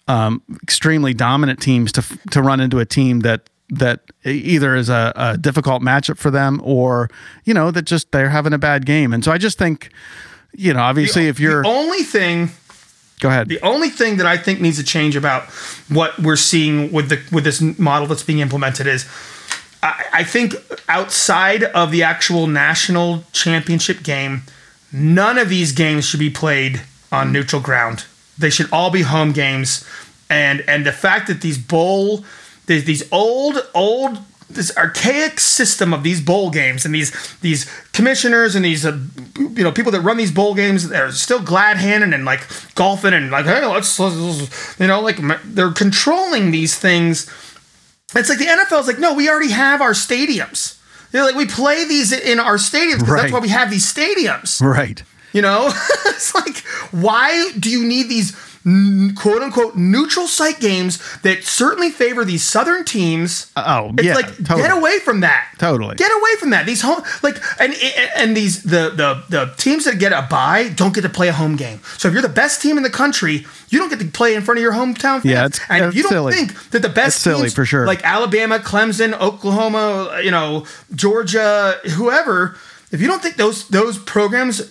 Speaker 3: um, extremely dominant teams to to run into a team that that either is a, a difficult matchup for them or you know that just they're having a bad game. And so I just think, you know, obviously if you're
Speaker 4: the only thing
Speaker 3: go ahead.
Speaker 4: The only thing that I think needs to change about what we're seeing with the with this model that's being implemented is I, I think outside of the actual national championship game, none of these games should be played on neutral ground. They should all be home games. And and the fact that these bowl these, these old old this archaic system of these bowl games and these these commissioners and these uh, you know people that run these bowl games they're still glad handing and like golfing and like hey let's, let's you know like they're controlling these things it's like the NFL's like no we already have our stadiums they're like we play these in our stadiums
Speaker 3: Right.
Speaker 4: that's why we have these stadiums
Speaker 3: Right.
Speaker 4: you know, it's like, why do you need these quote unquote neutral site games that certainly favor these southern teams?
Speaker 3: Uh, oh,
Speaker 4: it's
Speaker 3: yeah,
Speaker 4: like
Speaker 3: totally.
Speaker 4: get away from that.
Speaker 3: Totally.
Speaker 4: get away from that. These home like and and these the the the teams that get a bye don't get to play a home game. So if you're the best team in the country, you don't get to play in front of your hometown fans.
Speaker 3: Yeah, it's-
Speaker 4: and if you don't
Speaker 3: silly.
Speaker 4: think that the best
Speaker 3: It's silly
Speaker 4: teams,
Speaker 3: for sure.
Speaker 4: like Alabama, Clemson, Oklahoma, you know, Georgia, whoever, if you don't think those those programs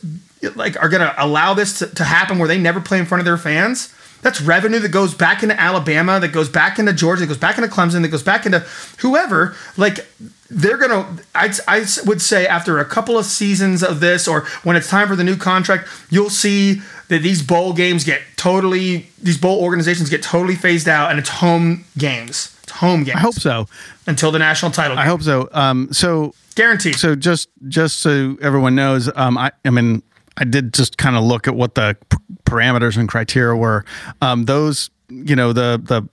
Speaker 4: like are going to allow this to, to happen where they never play in front of their fans, that's revenue that goes back into Alabama, that goes back into Georgia, that goes back into Clemson, that goes back into whoever. Like they're going to, I I would say after a couple of seasons of this, or when it's time for the new contract, you'll see that these bowl games get totally, these bowl organizations get totally phased out, and it's home games. It's home games.
Speaker 3: I hope so.
Speaker 4: until the national title.
Speaker 3: I hope so. Um, so
Speaker 4: guaranteed.
Speaker 3: so just just so everyone knows, um, I I mean, I did just kind of look at what the p- parameters and criteria were. Um, those, you know, the the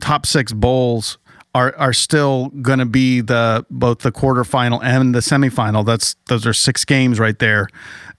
Speaker 3: top six bowls are are still going to be the both the quarterfinal and the semifinal. That's those are six games right there.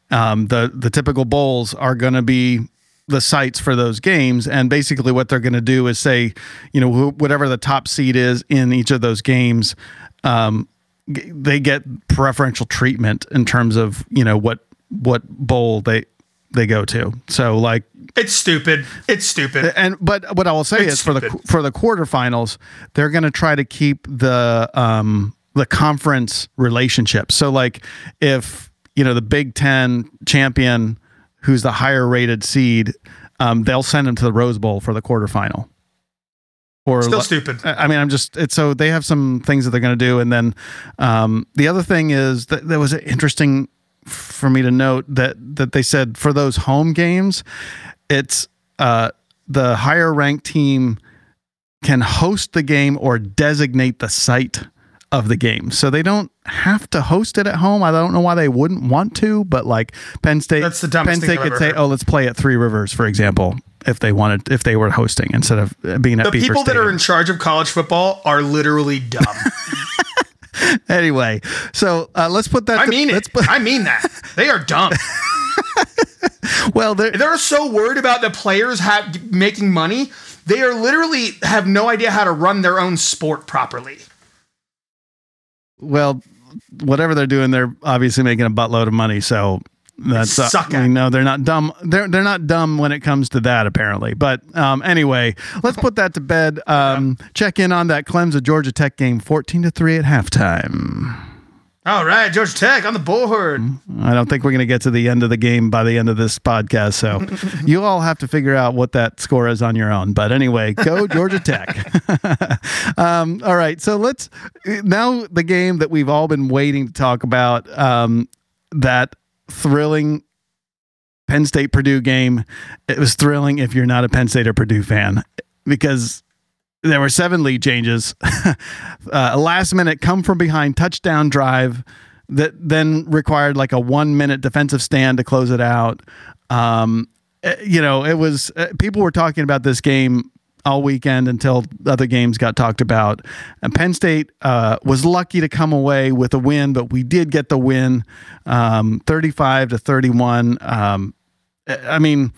Speaker 3: Um, the the typical bowls are going to be the sites for those games, and basically what they're going to do is say, you know, wh- whatever the top seed is in each of those games, um, they get preferential treatment in terms of you know what what bowl they they go to. So like
Speaker 4: it's stupid. It's stupid.
Speaker 3: and but what I will say
Speaker 4: It's
Speaker 3: is for the for the quarterfinals, they're going to try to keep the um the conference relationship. So like if you know the Big Ten champion, who's the higher rated seed, um, they'll send him to the Rose Bowl for the quarterfinal. Or
Speaker 4: Still stupid.
Speaker 3: I mean, I'm just it's so they have some things that they're going to do, and then um, the other thing is that there was interesting for me to note that that they said for those home games, it's uh, the higher ranked team can host the game or designate the site of the game, so they don't have to host it at home. I don't know why they wouldn't want to, but like Penn State,
Speaker 4: That's the dumbest
Speaker 3: Penn State could say,
Speaker 4: heard.
Speaker 3: "Oh, let's play at Three Rivers," for example, if they wanted, if they were hosting instead of being at
Speaker 4: The
Speaker 3: Beaver
Speaker 4: people that are in charge of college football are literally dumb.
Speaker 3: anyway, so uh, let's put that.
Speaker 4: I
Speaker 3: to-
Speaker 4: mean
Speaker 3: let's
Speaker 4: it.
Speaker 3: put,
Speaker 4: I mean that. They are dumb.
Speaker 3: well, there,
Speaker 4: They're so worried about the players have making money. They are literally have no idea how to run their own sport properly.
Speaker 3: well, whatever they're doing, they're obviously making a buttload of money. So that's uh,
Speaker 4: suck at it.
Speaker 3: know they're not dumb. They're they're not dumb when it comes to that apparently. But um, anyway, let's put that to bed. Um, check in on that Clemson Georgia Tech game, fourteen to three at halftime.
Speaker 4: All right, Georgia Tech on the board.
Speaker 3: I don't think we're going to get to the end of the game by the end of this podcast. So you all have to figure out what that score is on your own. But anyway, go Georgia Tech. um, all right. So let's now the game that we've all been waiting to talk about um, that thrilling Penn State Purdue game. It was thrilling if you're not a Penn State or Purdue fan because there were seven lead changes, uh, a last minute come from behind touchdown drive that then required like a one minute defensive stand to close it out. Um, eh, you know, it was uh, people were talking about this game all weekend until other games got talked about. And Penn State uh, was lucky to come away with a win, but we did get the win, um, thirty-five to thirty-one. Um, I mean,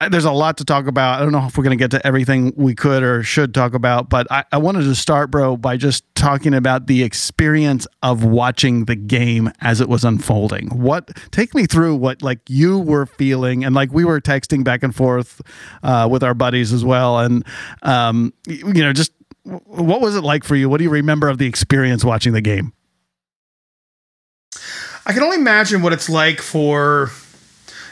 Speaker 3: there's a lot to talk about. I don't know if we're going to get to everything we could or should talk about, but I, I wanted to start, bro, by just talking about the experience of watching the game as it was unfolding. What take me through what like you were feeling, and like we were texting back and forth uh, with our buddies as well, and um, you know, just what was it like for you? What do you remember of the experience watching the game?
Speaker 4: I can only imagine what it's like for,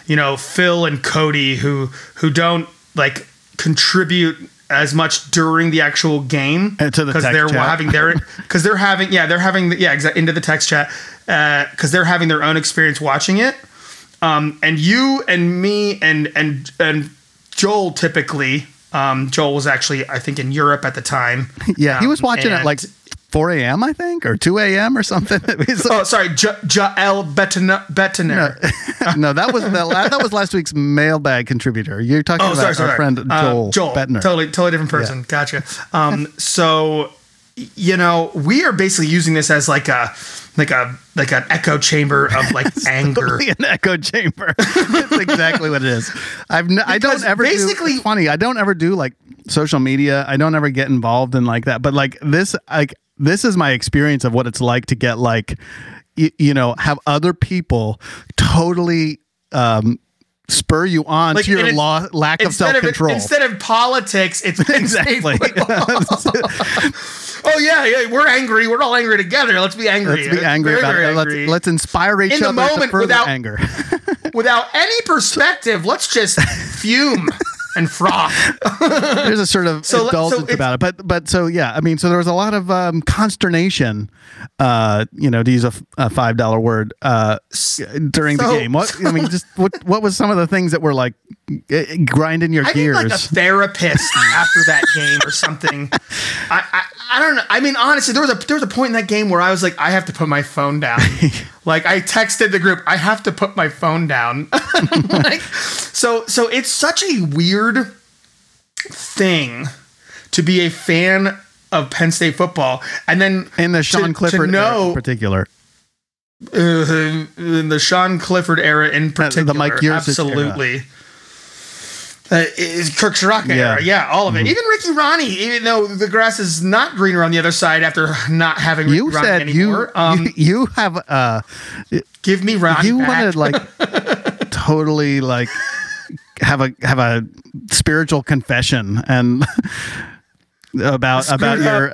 Speaker 4: you know, Phil and Cody who who don't like contribute as much during the actual game
Speaker 3: Uh, the text
Speaker 4: they're
Speaker 3: chat.
Speaker 4: having their because they're having yeah they're having the, yeah exactly into the text chat because they're having their own experience watching it. Um, and you and me and and and Joel typically Um, Joel was actually, I think, in Europe at the time.
Speaker 3: Yeah, he was
Speaker 4: Um,
Speaker 3: watching at
Speaker 4: and-
Speaker 3: like 4 a.m. I think or 2 a.m. or something.
Speaker 4: Oh, sorry, J- Jael Bettiner. Bettiner.
Speaker 3: no, that was the la- that was last week's mailbag contributor. You're talking
Speaker 4: Oh,
Speaker 3: about
Speaker 4: sorry, sorry.
Speaker 3: our friend
Speaker 4: Uh,
Speaker 3: Joel,
Speaker 4: Joel, totally, totally different person. Gotcha. Um, so, you know, we are basically using this as like a, like a, like an echo chamber of like anger.
Speaker 3: Totally an echo chamber. That's exactly what it is. I've n- I don't ever
Speaker 4: basically-
Speaker 3: do, funny. I don't ever do like social media. I don't ever get involved in like that. But like this, like this is my experience of what it's like to get like, you, you know, have other people totally um, spur you on
Speaker 4: Like,
Speaker 3: to your law, lack of self control.
Speaker 4: instead of politics, it's
Speaker 3: exactly.
Speaker 4: oh yeah, yeah, we're angry. We're all angry together. Let's be angry.
Speaker 3: Let's be angry
Speaker 4: Very,
Speaker 3: about
Speaker 4: very
Speaker 3: it.
Speaker 4: angry.
Speaker 3: Let's, let's inspire each
Speaker 4: In the
Speaker 3: other to
Speaker 4: moment,
Speaker 3: further
Speaker 4: without-
Speaker 3: anger.
Speaker 4: Without any perspective, let's just fume and froth.
Speaker 3: There's a sort of
Speaker 4: So let- so
Speaker 3: indulgence about it, but but so yeah, I mean, so there was a lot of um, consternation, uh, you know, to use a five dollar word, uh, during
Speaker 4: So-
Speaker 3: the game. What I mean, just what what was some of the things that were like eh, grinding your
Speaker 4: I need
Speaker 3: gears?
Speaker 4: like a therapist after that game or something. I, I I don't know. I mean, honestly, there was a there was a point in that game where I was like, I have to put my phone down. like I texted the group, I have to put my phone down. like, so so it's such a weird thing to be a fan of Penn State football, and then
Speaker 3: in the Sean
Speaker 4: to
Speaker 3: Clifford era
Speaker 4: know
Speaker 3: in particular.
Speaker 4: uh, in the Sean Clifford era in particular.
Speaker 3: the Mike Yurcich era.
Speaker 4: Uh, is Kirk Ciarrocca
Speaker 3: Yeah. Mm-hmm.
Speaker 4: era, yeah, all of it. Even Ricky Rahne, even though the grass is not greener on the other side after not having Ricky
Speaker 3: You
Speaker 4: Rahne
Speaker 3: said you,
Speaker 4: um,
Speaker 3: you you have uh
Speaker 4: give me Rahne
Speaker 3: you want to like totally like have a have a spiritual confession and about about your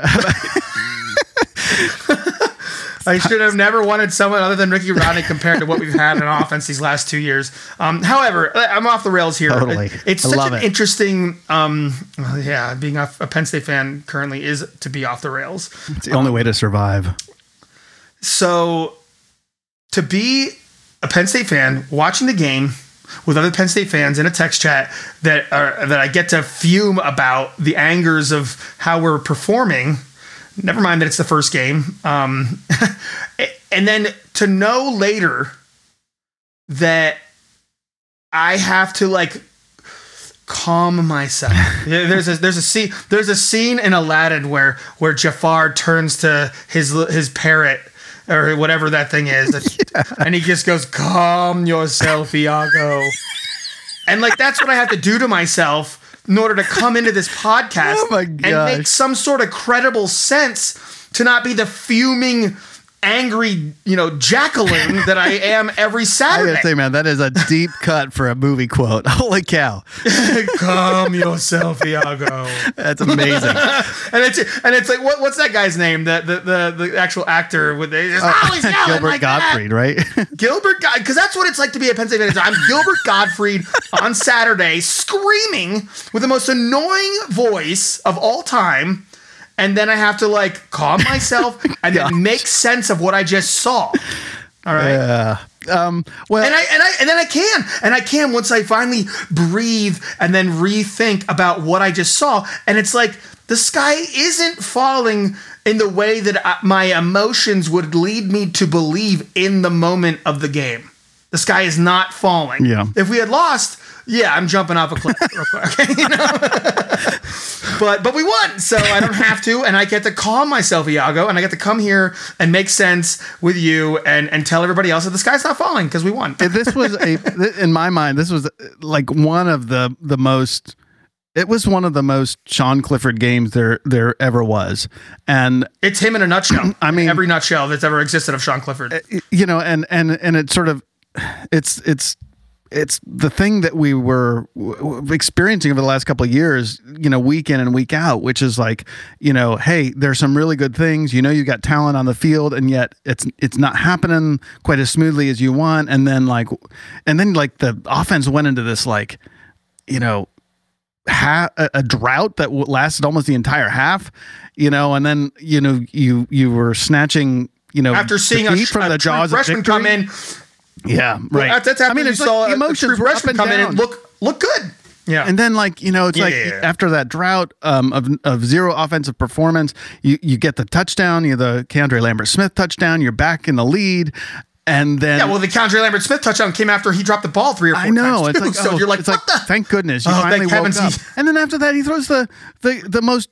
Speaker 4: I should have never wanted someone other than Ricky Rahne compared to what we've had in offense these last two years. Um, however, I'm off the rails here.
Speaker 3: Totally.
Speaker 4: It's
Speaker 3: I
Speaker 4: such
Speaker 3: love
Speaker 4: an
Speaker 3: it.
Speaker 4: interesting, um, yeah, being a, a Penn State fan currently is to be off the rails.
Speaker 3: it's the only way to survive.
Speaker 4: So to be a Penn State fan watching the game with other Penn State fans in a text chat that are that I get to fume about the angers of how we're performing. Never mind that it's the first game. Um, and then to know later that I have to like calm myself. There's a there's a scene there's a scene in Aladdin where where Jafar turns to his his parrot or whatever that thing is, and he just goes, "Calm yourself, Iago." and like that's what I have to do to myself in order to come into this oh podcast
Speaker 3: Oh my
Speaker 4: and make some sort of credible sense to not be the fuming. Angry, you know, jackaloon that I am every
Speaker 3: I
Speaker 4: Saturday.
Speaker 3: gotta say, man, that is a deep cut for a movie quote. Holy cow,
Speaker 4: Calm yourself, Iago.
Speaker 3: that's amazing.
Speaker 4: and it's and it's like what, what's that guy's name? The the the, the actual actor with the just, oh, he's
Speaker 3: Uh, Gilbert
Speaker 4: like that."
Speaker 3: Gottfried, right?
Speaker 4: Gilbert God, because that's what it's like to be a Penn State fan. I'm Gilbert Gottfried on Saturday, screaming with the most annoying voice of all time, and then I have to like calm myself and then make sense of what I just saw. All right.
Speaker 3: Yeah. Um, well,
Speaker 4: And I and I and then I can and I can once I finally breathe and then rethink about what I just saw. And it's like the sky isn't falling in the way that I, my emotions would lead me to believe in the moment of the game. The sky is not falling.
Speaker 3: Yeah.
Speaker 4: If we had lost, yeah, I'm jumping off a cliff real quick. you know? but but we won, so I don't have to, and I get to calm myself, Iago, and I get to come here and make sense with you and and tell everybody else that the sky's not falling because we won.
Speaker 3: this was a in my mind this was like one of the the most it was one of the most Sean Clifford games there there ever was and
Speaker 4: It's him in a nutshell.
Speaker 3: I mean-
Speaker 4: every nutshell that's ever existed of Sean Clifford.
Speaker 3: Eh, you know and and and it sort of it's it's it's the thing that we were experiencing over the last couple of years, you know, week in and week out, which is like, you know, hey, there's some really good things. You know, you got talent on the field, and yet it's it's not happening quite as smoothly as you want. And then like, and then like the offense went into this like, you know, ha- a, a drought that w- lasted almost the entire half, you know, and then you know you you were snatching. You know,
Speaker 4: After seeing a, from
Speaker 3: from the jaws of
Speaker 4: freshman come in,
Speaker 3: yeah, right.
Speaker 4: That's, that's after
Speaker 3: I mean,
Speaker 4: you
Speaker 3: it's
Speaker 4: saw
Speaker 3: like emotions
Speaker 4: true
Speaker 3: were up
Speaker 4: freshman
Speaker 3: and
Speaker 4: come in and look look good. Yeah.
Speaker 3: And then like, you know, it's
Speaker 4: Yeah,
Speaker 3: like
Speaker 4: yeah, yeah.
Speaker 3: after that drought um, of, of zero offensive performance, you, you get the touchdown, you the Keandre Lambert Smith touchdown, you're back in the lead. And then
Speaker 4: Yeah, well, the Keandre Lambert Smith touchdown came after he dropped the ball three or four
Speaker 3: I know.
Speaker 4: times.
Speaker 3: It's
Speaker 4: too.
Speaker 3: like,
Speaker 4: so
Speaker 3: oh,
Speaker 4: you're like,
Speaker 3: it's
Speaker 4: what
Speaker 3: like,
Speaker 4: the?
Speaker 3: thank goodness you
Speaker 4: Oh,
Speaker 3: finally
Speaker 4: thank
Speaker 3: woke
Speaker 4: heavens
Speaker 3: up.
Speaker 4: he-
Speaker 3: And then after that, he throws the, the the most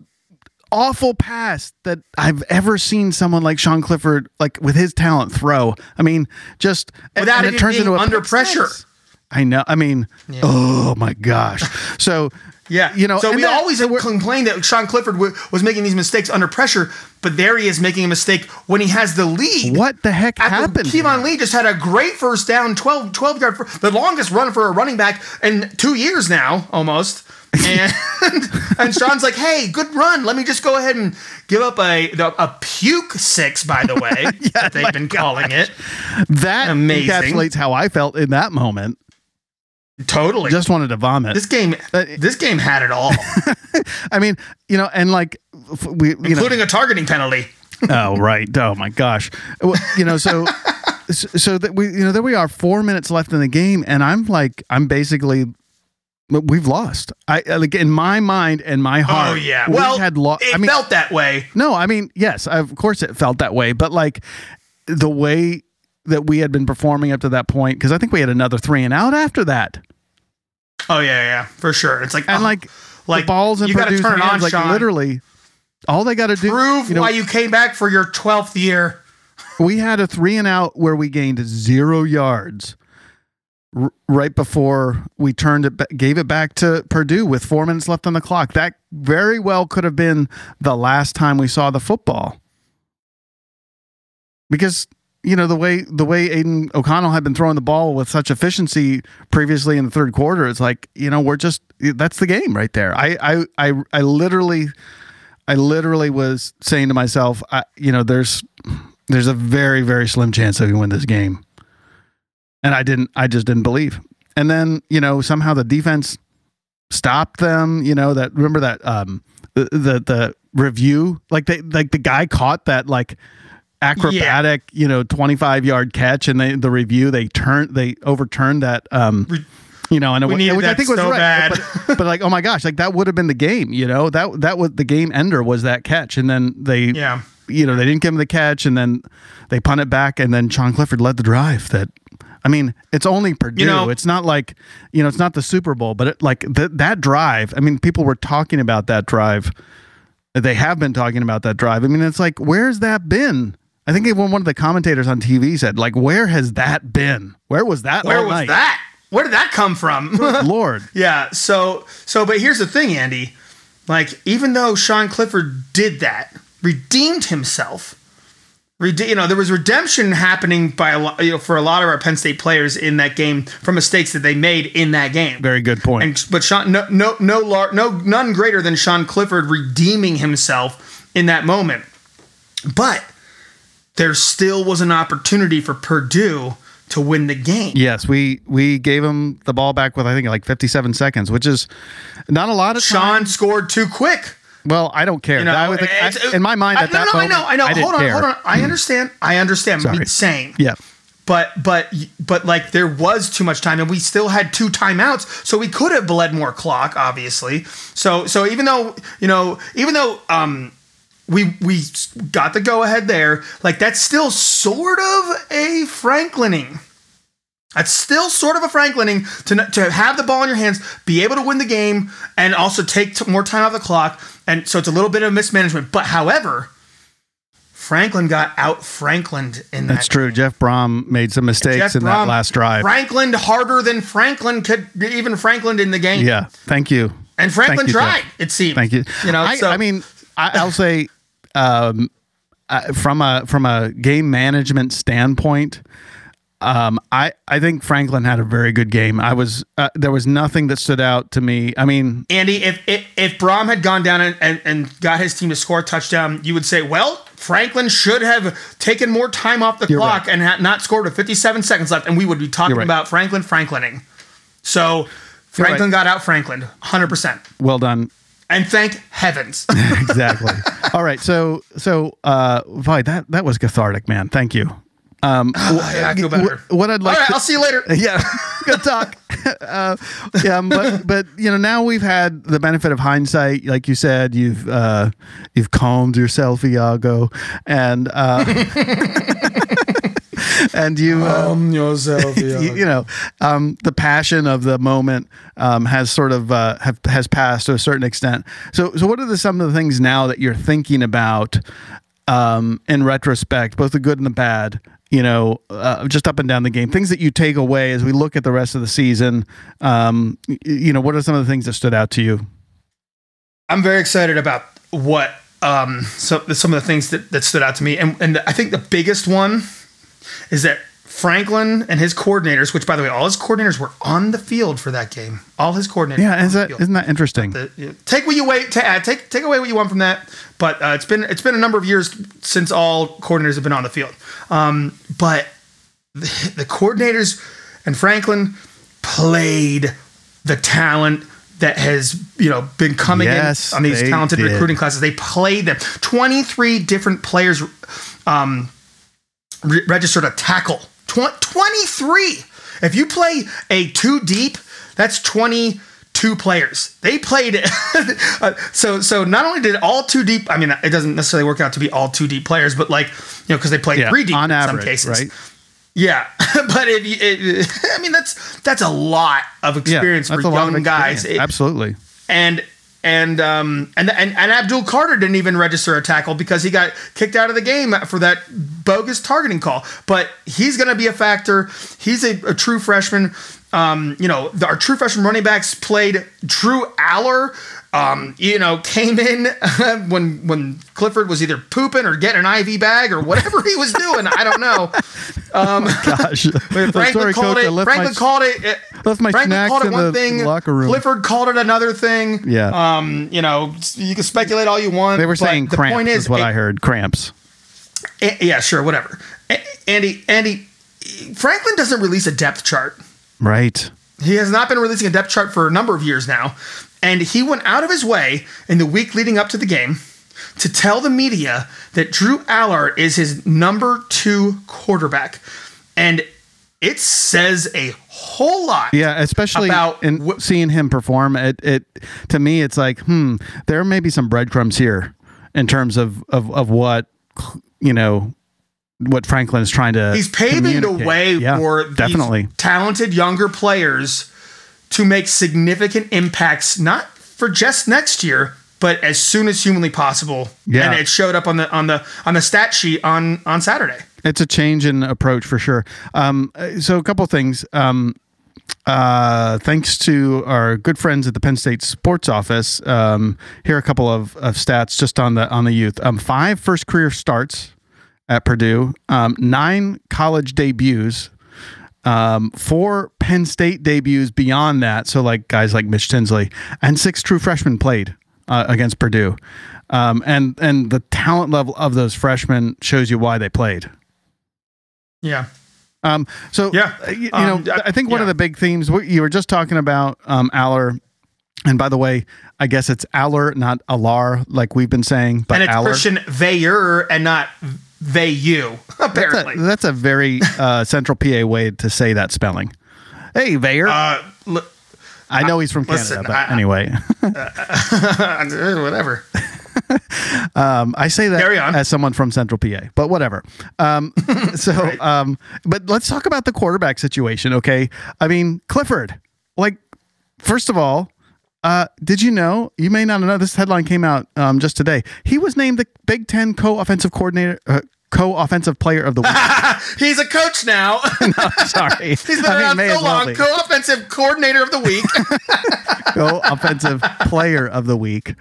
Speaker 3: awful pass that I've ever seen someone like Sean Clifford, like with his talent, throw. I mean, just
Speaker 4: Without
Speaker 3: and it turns into
Speaker 4: under pressure.
Speaker 3: six. I know. I mean, oh my gosh. So
Speaker 4: Yeah,
Speaker 3: you know.
Speaker 4: So we
Speaker 3: that-
Speaker 4: always complained that Sean Clifford w- was making these mistakes under pressure, but there he is making a mistake when he has the lead.
Speaker 3: What the heck
Speaker 4: After
Speaker 3: happened? Keyvone?
Speaker 4: Lee just had a great first down, 12, 12 yard, the longest run for a running back in two years now, almost. And and Sean's like, "Hey, good run. Let me just go ahead and give up a a puke six, by the way, that they've been calling it.
Speaker 3: That
Speaker 4: Amazing.
Speaker 3: encapsulates how I felt in that moment.
Speaker 4: Totally.
Speaker 3: Just wanted to vomit.
Speaker 4: this game,
Speaker 3: Uh,
Speaker 4: this game had it all,
Speaker 3: I mean, you know, and like we, you know,
Speaker 4: including a targeting penalty.
Speaker 3: oh right oh my gosh Well, you know so so so that we you know there we are four minutes left in the game and i'm like i'm basically we've lost i uh, like in my mind and my oh, heart
Speaker 4: Oh yeah.
Speaker 3: we
Speaker 4: Well,
Speaker 3: had lost
Speaker 4: it
Speaker 3: i mean
Speaker 4: felt that way.
Speaker 3: no i mean yes of course it felt that way but like the way that we had been performing up to that point because i think we had another three and out after that
Speaker 4: Oh yeah, yeah, for sure. It's like
Speaker 3: and
Speaker 4: oh,
Speaker 3: like
Speaker 4: like
Speaker 3: the balls in
Speaker 4: you gotta turn it
Speaker 3: hands,
Speaker 4: on,
Speaker 3: like
Speaker 4: Sean.
Speaker 3: literally all they got to do
Speaker 4: prove
Speaker 3: you know,
Speaker 4: why you came back for your twelfth year.
Speaker 3: we had a three and out where we gained zero yards right before we turned it, gave it back to Purdue with four minutes left on the clock. That very well could have been the last time we saw the football, because you know the way the way Aidan O'Connell had been throwing the ball with such efficiency previously in the third quarter. It's like you know we're just that's the game right there. I I I, I literally. I literally was saying to myself, I, you know, there's there's a very very slim chance that we win this game, and I didn't. I just didn't believe. And then you know somehow the defense stopped them. You know that remember that um the the, the review like they like the guy caught that like acrobatic you know 25 yard catch and they the review they turned they overturned that um
Speaker 4: Re-
Speaker 3: you know and it,
Speaker 4: We
Speaker 3: which I think was
Speaker 4: so
Speaker 3: right
Speaker 4: bad.
Speaker 3: But, but like oh my gosh like that would have been the game you know that that was the game ender was that catch and then they
Speaker 4: Yeah.
Speaker 3: you know they didn't give him the catch and then they punt it back and then Sean Clifford led the drive that I mean it's only Purdue
Speaker 4: know-
Speaker 3: it's not like you know it's not the Super Bowl but it, like th- that drive I mean people were talking about that drive they have been talking about that drive I mean it's like where's that been I think even one of the commentators on TV said like where has that been where was that
Speaker 4: Where was
Speaker 3: night?
Speaker 4: that? Where did that come from?
Speaker 3: Lord
Speaker 4: yeah. So so, but here's the thing, Andy. Like, even though Sean Clifford did that, redeemed himself. Rede- you know, there was redemption happening by a lot, you know, for a lot of our Penn State players in that game from mistakes that they made in that game.
Speaker 3: very good point
Speaker 4: And but Sean, no, no, no, lar- no, none greater than Sean Clifford redeeming himself in that moment. But there still was an opportunity for Purdue to win the game.
Speaker 3: Yes, we we gave him the ball back with I think like 57 seconds, which is not a lot of time.
Speaker 4: Sean scored too quick.
Speaker 3: Well, I don't care.
Speaker 4: You know,
Speaker 3: I think, I- in my mind,
Speaker 4: I-
Speaker 3: at that
Speaker 4: no, no,
Speaker 3: moment,
Speaker 4: I know, I know. hold on,
Speaker 3: care.
Speaker 4: hold on. I understand. I understand.
Speaker 3: Sorry.
Speaker 4: Same.
Speaker 3: Yeah,
Speaker 4: But but but like there was too much time, and we still had two timeouts, so we could have bled more clock, obviously. So so even though you know even though um we we got the go ahead there, like that's still sort of a Franklining. That's still sort of a Franklining to to have the ball in your hands, be able to win the game, and also take t- more time off the clock. And so it's a little bit of mismanagement. But however, Franklin got out Franklined in that
Speaker 3: that's true. Jeff Brohm made some mistakes in that last drive.
Speaker 4: Franklin harder than Franklin could even Franklin in the game.
Speaker 3: Yeah, thank you.
Speaker 4: And Franklin
Speaker 3: you,
Speaker 4: tried,
Speaker 3: Jeff.
Speaker 4: it seemed.
Speaker 3: Thank you.
Speaker 4: You know,
Speaker 3: I,
Speaker 4: so
Speaker 3: I mean, I, I'll say, um, uh, from a from a game management standpoint, um, I I think Franklin had a very good game. I was uh, there was nothing that stood out to me. I mean,
Speaker 4: Andy, if if, if Brohm had gone down and, and, and got his team to score a touchdown, you would say, well, Franklin should have taken more time off the
Speaker 3: You're
Speaker 4: clock
Speaker 3: right.
Speaker 4: and had not scored with 57 seconds left, and we would be talking
Speaker 3: right.
Speaker 4: about Franklin Franklining. So Franklin got out Franklin, 100%.
Speaker 3: well done.
Speaker 4: And thank heavens.
Speaker 3: exactly. All right. So so uh Vi, that that was cathartic, man. Thank you. Um,
Speaker 4: yeah, I feel better.
Speaker 3: What I'd like.
Speaker 4: All right,
Speaker 3: to,
Speaker 4: I'll see you later.
Speaker 3: yeah, good talk. uh, yeah, but but you know now we've had the benefit of hindsight. Like you said, you've uh, you've calmed yourself, Iago, and uh, and you. Uh,
Speaker 4: yourself,
Speaker 3: you, you know, um, the passion of the moment um, has sort of uh, have, has passed to a certain extent. So, so what are the, some of the things now that you're thinking about um, in retrospect, both the good and the bad? You know, uh, just up and down the game, things that you take away as we look at the rest of the season. Um, you know, what are some of the things that stood out to you?
Speaker 4: I'm very excited about what um, so, some of the things that, that stood out to me, and and I think the biggest one is that Franklin and his coordinators, which by the way, all his coordinators were on the field for that game. All his coordinators.
Speaker 3: Yeah, is that isn't that interesting?
Speaker 4: The- take what you wait to add. Take take away what you want from that. But uh, it's been it's been a number of years since all coordinators have been on the field. Um, but the, the coordinators and Franklin played the talent that has you know been coming
Speaker 3: Yes,
Speaker 4: in on these talented
Speaker 3: did.
Speaker 4: recruiting classes. They played them. Twenty three different players um, re- registered a tackle. Tw- 23. If you play a two deep, that's 22 players. They played uh, so so not only did all two deep, I mean it doesn't necessarily work out to be all two deep players, but like, you know, because they played
Speaker 3: Yeah,
Speaker 4: three deep
Speaker 3: on
Speaker 4: in
Speaker 3: average,
Speaker 4: some cases.
Speaker 3: right?
Speaker 4: Yeah, but if you, it, I mean that's that's a lot of experience
Speaker 3: that's
Speaker 4: for young guys.
Speaker 3: experience.
Speaker 4: It-
Speaker 3: Absolutely.
Speaker 4: and and um and, and and Abdul Carter didn't even register a tackle because he got kicked out of the game for that bogus targeting call. But he's going to be a factor. He's a, a true freshman. Um, you know, the, our true freshman running backs played. Drew Allar, um, you know, came in when when Clifford was either pooping or getting an IV bag or whatever he was doing. I don't know.
Speaker 3: Gosh, I'm
Speaker 4: Franklin
Speaker 3: sorry,
Speaker 4: called
Speaker 3: Coach.
Speaker 4: It. Franklin
Speaker 3: my-
Speaker 4: called it.
Speaker 3: left my
Speaker 4: Franklin called it one
Speaker 3: the
Speaker 4: thing.
Speaker 3: locker room.
Speaker 4: Clifford called it another thing.
Speaker 3: Yeah.
Speaker 4: Um. You know, you can speculate all you want.
Speaker 3: They were saying
Speaker 4: the
Speaker 3: cramps
Speaker 4: point
Speaker 3: is,
Speaker 4: is,
Speaker 3: what I heard. Cramps.
Speaker 4: A- yeah, sure, whatever. A- Andy, Andy, Franklin doesn't release a depth chart.
Speaker 3: Right.
Speaker 4: He has not been releasing a depth chart for a number of years now, and he went out of his way in the week leading up to the game to tell the media that Drew Allar is his number two quarterback, and it says a whole lot.
Speaker 3: Yeah, especially
Speaker 4: About
Speaker 3: in
Speaker 4: wh-
Speaker 3: seeing him perform. It it to me, it's like, hmm, there may be some breadcrumbs here in terms of of of what you know what Franklin is trying to.
Speaker 4: He's paving the way
Speaker 3: Yeah,
Speaker 4: for these
Speaker 3: definitely.
Speaker 4: talented younger players to make significant impacts, not for just next year, but as soon as humanly possible.
Speaker 3: Yeah.
Speaker 4: and it showed up on the on the on the stat sheet on on Saturday.
Speaker 3: It's a change in approach for sure. Um, so a couple things. Um, uh, thanks to our good friends at the Penn State Sports Office, um, here are a couple of, of stats just on the on the youth. Um, five first career starts at Purdue, um, nine college debuts, um, four Penn State debuts beyond that. So like guys like Mitch Tinsley, and six true freshmen played uh, against Purdue. Um, and and the talent level of those freshmen shows you why they played.
Speaker 4: Yeah,
Speaker 3: Um, so
Speaker 4: Yeah.
Speaker 3: uh, you, you
Speaker 4: Um,
Speaker 3: know,
Speaker 4: I-
Speaker 3: I think one of the big themes you were just talking about, um, Aller, and by the way, I guess it's Aller, not Alar, like we've been saying, but
Speaker 4: and it's
Speaker 3: Aller.
Speaker 4: Christian Veyer and not Vayu.
Speaker 3: you
Speaker 4: Apparently,
Speaker 3: a, that's a very uh, central PA way to say that spelling. Hey, Vayer.
Speaker 4: uh, l-
Speaker 3: I know he's from Canada,
Speaker 4: listen,
Speaker 3: but
Speaker 4: I-
Speaker 3: anyway,
Speaker 4: whatever.
Speaker 3: um, I say that as someone from Central PA, but whatever. Um, so, um, but let's talk about the quarterback situation. Okay, I mean Clifford. Like, first of all, uh, did you know? You may not know. This headline came out um, just today. He was named the Big Ten co-offensive coordinator, uh, co-offensive player of the week.
Speaker 4: He's a coach now.
Speaker 3: no, Sorry,
Speaker 4: He's been
Speaker 3: I
Speaker 4: around
Speaker 3: may
Speaker 4: so
Speaker 3: well
Speaker 4: long. Co-offensive coordinator of the week.
Speaker 3: co-offensive player of the week.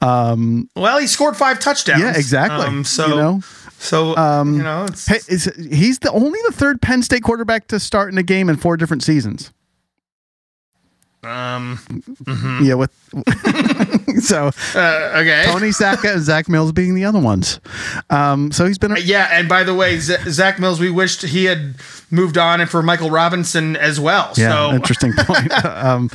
Speaker 3: Um,
Speaker 4: well, he scored five touchdowns.
Speaker 3: yeah, exactly.
Speaker 4: Um, so
Speaker 3: you know.
Speaker 4: So
Speaker 3: Um,
Speaker 4: you know, it's,
Speaker 3: Hey, is, he's the only the third Penn State quarterback to start in a game in four different seasons.
Speaker 4: Um,
Speaker 3: Yeah, with so
Speaker 4: uh, okay.
Speaker 3: Tony and Zack Mills being the other ones. Um, so he's been a,
Speaker 4: Yeah, and by the way, Z- Zack Mills, we wished he had moved on, and for Michael Robinson as well.
Speaker 3: yeah,
Speaker 4: so
Speaker 3: interesting point. um,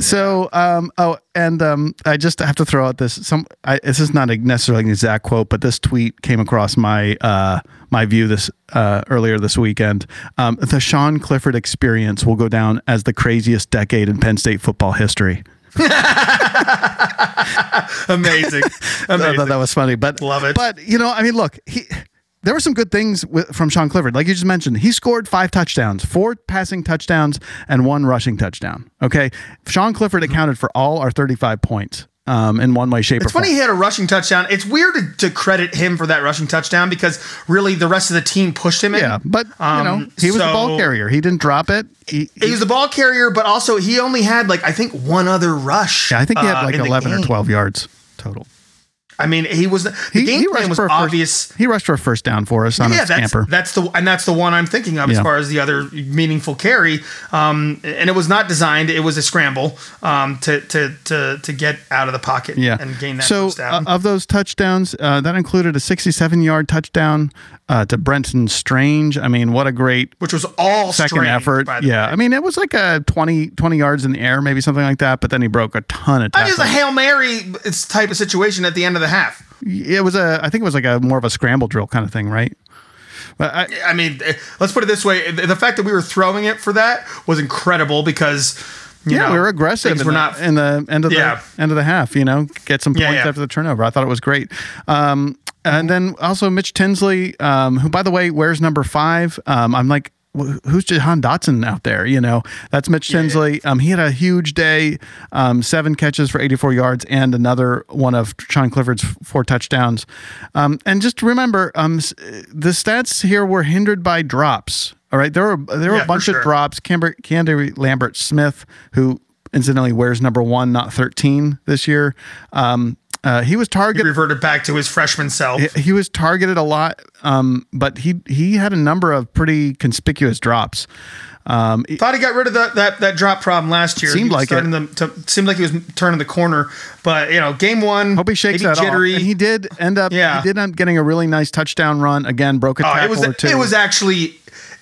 Speaker 3: so um, oh, and um, I just have to throw out this. Some I, this is not a necessarily an exact quote, but this tweet came across my uh, my view this uh, earlier this weekend. Um, the Sean Clifford experience will go down as the craziest decade in Penn State football history.
Speaker 4: Amazing.
Speaker 3: I thought that was funny, but
Speaker 4: Love it.
Speaker 3: But you know, I mean, look, he there were some good things with, from Sean Clifford, like you just mentioned. He scored five touchdowns, four passing touchdowns, and one rushing touchdown. Okay, Sean Clifford accounted for all our thirty-five points. Um, in one way, shape,
Speaker 4: It's
Speaker 3: or form.
Speaker 4: funny he had a rushing touchdown. It's weird to, to credit him for that rushing touchdown because really the rest of the team pushed him in.
Speaker 3: Yeah, but you know,
Speaker 4: Um,
Speaker 3: he was the ball carrier. He didn't drop it. He,
Speaker 4: He was the ball carrier, but also he only had like I think one other rush.
Speaker 3: yeah, I think he
Speaker 4: uh,
Speaker 3: had like
Speaker 4: in
Speaker 3: eleven or twelve yards total.
Speaker 4: I mean, he was the game plan was obvious.
Speaker 3: First, he rushed for a first down for us on
Speaker 4: yeah,
Speaker 3: a
Speaker 4: that's
Speaker 3: scamper.
Speaker 4: that's the and that's the one I'm thinking of as far as the other meaningful carry. Um, and it was not designed; it was a scramble um, to to to to get out of the pocket
Speaker 3: yeah.
Speaker 4: and gain that
Speaker 3: so
Speaker 4: first down.
Speaker 3: uh, of those touchdowns, uh, that included a 67 yard touchdown uh, to Brenton Strange. I mean, what a great
Speaker 4: which was all
Speaker 3: second
Speaker 4: strange,
Speaker 3: effort. Yeah.
Speaker 4: way.
Speaker 3: I mean, it was like a 20, 20 yards in the air, maybe something like that. But then he broke a ton of
Speaker 4: I mean, it was a hail mary type of situation at the end of the half.
Speaker 3: it was a, I think it was like a more of a scramble drill kind of thing, right? But I,
Speaker 4: I mean, eh, let's put it this way: the fact that we were throwing it for that was incredible because you
Speaker 3: yeah,
Speaker 4: know,
Speaker 3: we were aggressive
Speaker 4: were
Speaker 3: the,
Speaker 4: not
Speaker 3: in the end of
Speaker 4: Yeah.
Speaker 3: the end of the half. You know, get some points
Speaker 4: Yeah, yeah.
Speaker 3: after the turnover. I thought it was great. Um, and then also Mitch Tinsley, um, who by the way wears number five. Um, I'm like, who's Jahan Dotson out there? You know, that's Mitch Tinsley. Um, he had a huge day, um, seven catches for 84 yards, and another one of Sean Clifford's four touchdowns. Um, and just remember, um, the stats here were hindered by drops. All right, there were there were
Speaker 4: Yeah,
Speaker 3: a bunch
Speaker 4: sure.
Speaker 3: of drops. Camber, Candy Lambert Smith, who incidentally wears number one, not 13 this year. Um, uh, he was
Speaker 4: he
Speaker 3: targeted.
Speaker 4: reverted back to his freshman self.
Speaker 3: He was targeted a lot, um, but he he had a number of pretty conspicuous drops. Um,
Speaker 4: Thought he got rid of the, that that drop problem last year.
Speaker 3: Seemed like
Speaker 4: starting To, to, seemed like he was turning the corner, but you know, game one,
Speaker 3: hope he shakes that
Speaker 4: jittery.
Speaker 3: off. And he did end up.
Speaker 4: Yeah.
Speaker 3: he did end up getting a really nice touchdown run. Again, broke a
Speaker 4: Oh,
Speaker 3: tackle
Speaker 4: it was
Speaker 3: or two.
Speaker 4: it was actually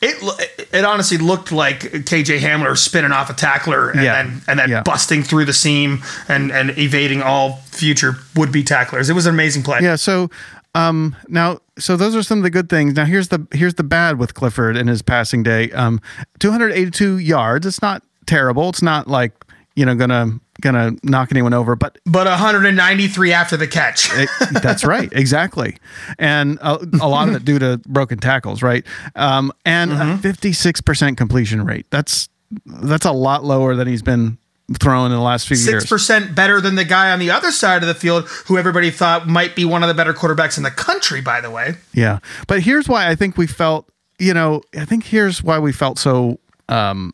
Speaker 4: it it honestly looked like KJ Hamler spinning off a tackler and
Speaker 3: Yeah.
Speaker 4: then and then
Speaker 3: Yeah.
Speaker 4: busting through the seam and and evading all future would be tacklers. It was an amazing play.
Speaker 3: Yeah. So um, now, so those are some of the good things. Now here's the here's the bad with Clifford and his passing day. Um, 282 yards. It's not terrible. It's not like you know gonna gonna knock anyone over, but
Speaker 4: But 193 after the catch.
Speaker 3: it- that's right, exactly, and a, a lot of it due to broken tackles, right? Um, and a 56 percent completion rate. That's that's a lot lower than he's been throwing in the last few
Speaker 4: Six
Speaker 3: years.
Speaker 4: percent better than the guy on the other side of the field, who everybody thought might be one of the better quarterbacks in the country. By the way,
Speaker 3: Yeah. But here's why I think we felt, you know, I think here's why we felt so um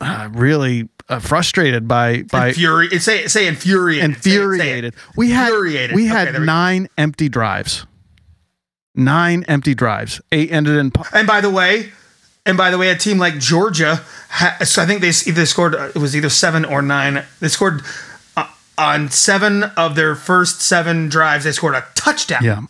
Speaker 3: uh, really uh, frustrated by by
Speaker 4: Infuri- say say infuriated. Say it, say it.
Speaker 3: infuriated. We had
Speaker 4: Infuriated.
Speaker 3: we
Speaker 4: Okay,
Speaker 3: had
Speaker 4: we
Speaker 3: 9 empty drives. 9 empty drives. 8 ended in
Speaker 4: And by the way, and by the way, a team like Georgia, ha- so I think they either scored uh, it was either seven or nine. They scored uh, on seven of their first seven drives. They scored a touchdown.
Speaker 3: yeah.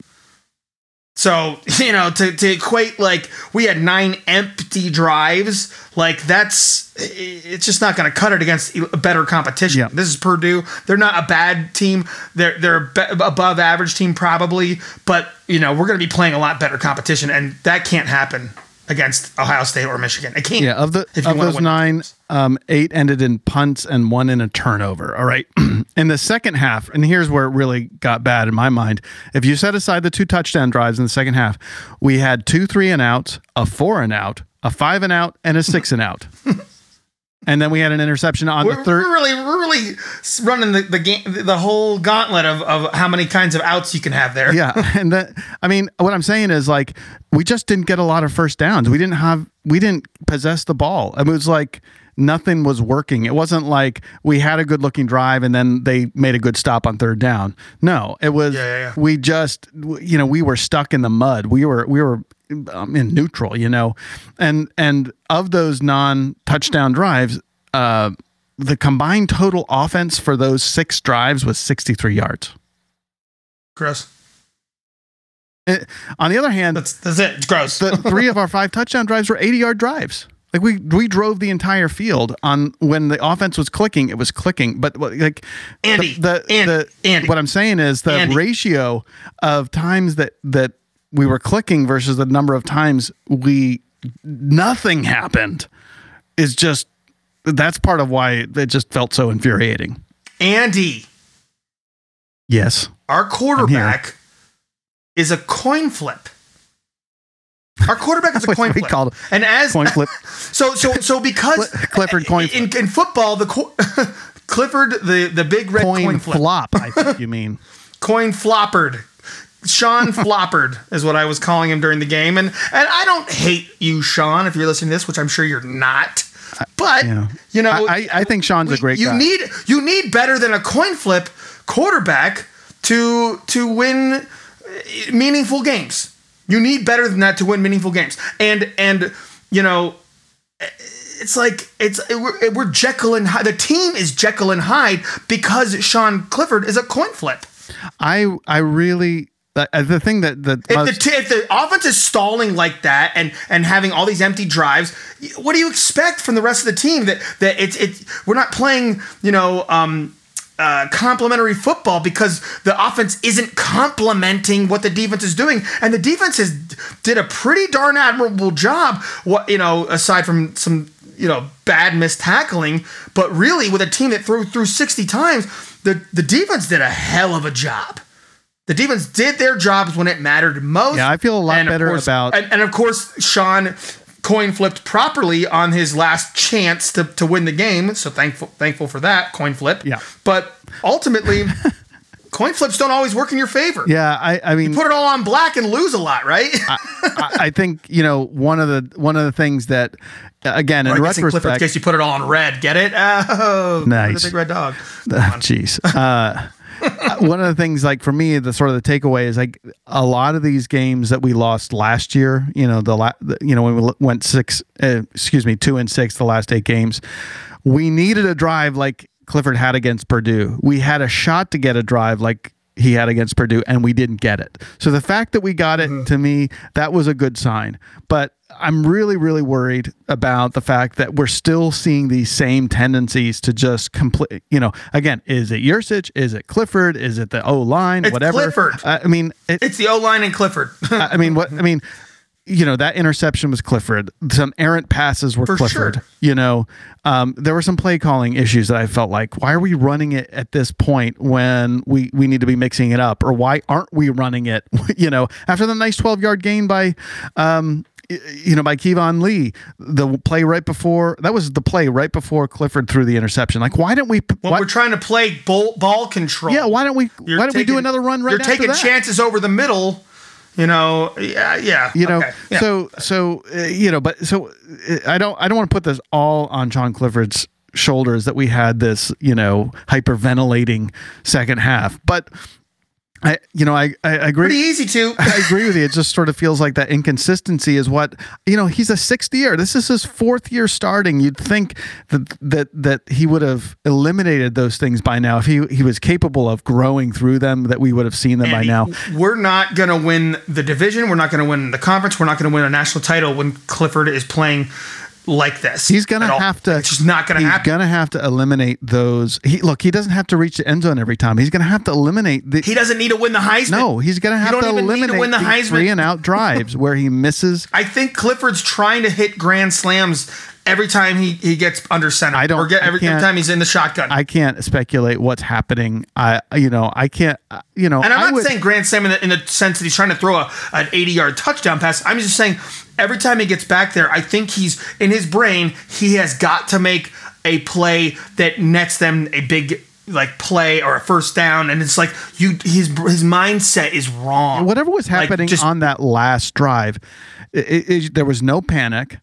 Speaker 4: So you know to to equate like we had nine empty drives, like that's it's just not going to cut it against a better competition.
Speaker 3: Yeah.
Speaker 4: This is Purdue. They're not a bad team. They're they're above average team probably, but you know we're going to be playing a lot better competition, and that can't happen against Ohio State or Michigan. It can't.
Speaker 3: Yeah, of the
Speaker 4: if you
Speaker 3: of those
Speaker 4: win.
Speaker 3: nine, um, eight ended in punts and one in a turnover. All right. in the second half, and here's where it really got bad in my mind. If you set aside the two touchdown drives in the second half, we had two three and outs, a four and out, a five and out, and a six and out. and then we had an interception on
Speaker 4: We're,
Speaker 3: the third.
Speaker 4: we're really, we're really running the, the game, the whole gauntlet of, of how many kinds of outs you can have there.
Speaker 3: yeah and that i mean what i'm saying is like we just didn't get a lot of first downs we didn't have we didn't possess the ball it was like nothing was working it wasn't like we had a good looking drive and then they made a good stop on third down no it was
Speaker 4: Yeah, yeah, yeah.
Speaker 3: we just you know we were stuck in the mud we were we were um, in neutral you know and and of those non touchdown drives uh the combined total offense for those six drives was 63 yards
Speaker 4: Gross.
Speaker 3: on the other hand
Speaker 4: That's that's it. It's gross.
Speaker 3: the three of our five touchdown drives were 80 yard drives. Like we we drove the entire field on when the offense was clicking, it was clicking. But like
Speaker 4: Andy,
Speaker 3: the, the,
Speaker 4: Andy,
Speaker 3: the-
Speaker 4: Andy.
Speaker 3: what I'm saying is the
Speaker 4: Andy.
Speaker 3: ratio of times that that we were clicking versus the number of times we nothing happened is just that's part of why it just felt so infuriating.
Speaker 4: Andy,
Speaker 3: Yes.
Speaker 4: our quarterback is a coin flip. Our quarterback is a coin flip.
Speaker 3: called
Speaker 4: and as
Speaker 3: Coin flip.
Speaker 4: so so so because
Speaker 3: Clifford coin
Speaker 4: in, in football the co- Clifford the the big red coin,
Speaker 3: Coin
Speaker 4: flip
Speaker 3: flop, I think you mean.
Speaker 4: coin floppered. Sean Floppered is what I was calling him during the game, and and I don't hate you, Sean, if you're listening to this, which I'm sure you're not. But
Speaker 3: Yeah.
Speaker 4: you know,
Speaker 3: I, I, think Sean's a great
Speaker 4: you
Speaker 3: guy.
Speaker 4: need you need better than a coin flip quarterback to to win meaningful games. You need better than that to win meaningful games. And and you know, it's like it's we're, we're Jekyll and Hyde. The team is Jekyll and Hyde because Sean Clifford is a coin flip.
Speaker 3: I I really the, uh, the thing that that
Speaker 4: If
Speaker 3: most-
Speaker 4: the, t- if the offense is stalling like that and and having all these empty drives, what do you expect from the rest of the team? That that it's it's we're not playing you know um, uh, complementary football because the offense isn't complementing what the defense is doing, and the defense has did a pretty darn admirable job. What you know aside from some you know bad missed tackling, but really with a team that threw through sixty times, the the defense did a hell of a job. The defense did their jobs when it mattered most.
Speaker 3: Yeah, I feel a lot better
Speaker 4: course-
Speaker 3: about-
Speaker 4: And, and of course, Sean coin flipped properly on his last chance to, to win the game. So thankful thankful for that coin flip.
Speaker 3: Yeah.
Speaker 4: But ultimately, coin flips don't always work in your favor.
Speaker 3: yeah, I I mean
Speaker 4: Put it all on black and lose a lot, right?
Speaker 3: I, I think you know one of the one of the things that uh, again in
Speaker 4: guess in Clifford's case, you put it all on red. Get it? Oh,
Speaker 3: Nice.
Speaker 4: The big red dog.
Speaker 3: jeez. Uh, one of the things, like for me, the sort of the takeaway is like a lot of these games that we lost last year. You know, the, la- the you know when we went six, uh, excuse me, two and six the last eight games, we needed a drive like Clifford had against Purdue. We had a shot to get a drive like he had against Purdue, and we didn't get it. So the fact that we got it to me, that was a good sign. But I'm really, really worried about the fact that we're still seeing these same tendencies to just complete. You know, again, is it Yurcich? Is it Clifford? Is it the O line?
Speaker 4: It's
Speaker 3: Whatever.
Speaker 4: Clifford.
Speaker 3: I I mean, it,
Speaker 4: It's the O line and Clifford.
Speaker 3: I I mean, what I mean, you know, that interception was Clifford. Some errant passes were
Speaker 4: For
Speaker 3: Clifford.
Speaker 4: sure.
Speaker 3: You know, um, there were some play calling issues that I felt like, why are we running it at this point when we we need to be mixing it up, or why aren't we running it? you know, after the nice twelve yard gain by. Um, you know, by Keyvone Lee, the play right before that was the play right before Clifford threw the interception. Like, why don't we?
Speaker 4: When
Speaker 3: why-
Speaker 4: we're trying to play ball, ball control.
Speaker 3: yeah, why don't we?
Speaker 4: You're
Speaker 3: why don't we do another run right
Speaker 4: You're taking
Speaker 3: that?
Speaker 4: chances over the middle. You know, yeah, yeah.
Speaker 3: you know
Speaker 4: okay, yeah.
Speaker 3: so so uh, you know but so uh, i don't i don't want to put this all on sean clifford's shoulders that we had this you know hyperventilating second half but i you know i i, agree
Speaker 4: pretty easy to.
Speaker 3: I agree with you. It just sort of feels like that inconsistency is what you know. He's a sixth year. This is his fourth year starting. You'd think that that that he would have eliminated those things by now if he he was capable of growing through them. That we would have seen them by
Speaker 4: Andy,
Speaker 3: now.
Speaker 4: We're not going to win the division. We're not going to win the conference. We're not going to win a national title when Clifford is playing like this.
Speaker 3: He's gonna have to.
Speaker 4: It's just not going to
Speaker 3: He's
Speaker 4: happen.
Speaker 3: gonna have to eliminate those. He look. He doesn't have to reach the end zone every time. He's gonna have to eliminate the.
Speaker 4: he doesn't need to win the Heisman.
Speaker 3: no, he's gonna have to
Speaker 4: need to
Speaker 3: eliminate
Speaker 4: win the
Speaker 3: the
Speaker 4: Heisman.
Speaker 3: three and out drives where he misses.
Speaker 4: I think Clifford's trying to hit grand slams every time he, he gets under center.
Speaker 3: I don't-
Speaker 4: Or get every, every time he's in the shotgun.
Speaker 3: I can't speculate what's happening. I you know I can't. uh, You know
Speaker 4: And I'm not
Speaker 3: would-
Speaker 4: saying grand slam in the, in the sense that he's trying to throw a, an 80 yard touchdown pass. I'm just saying every time he gets back there, I think he's in his brain, he has got to make a play that nets them a big like play or a first down. And it's like you his his mindset is wrong.
Speaker 3: whatever was
Speaker 4: Like,
Speaker 3: happening
Speaker 4: just-
Speaker 3: on that last drive, it- it- there was no panic.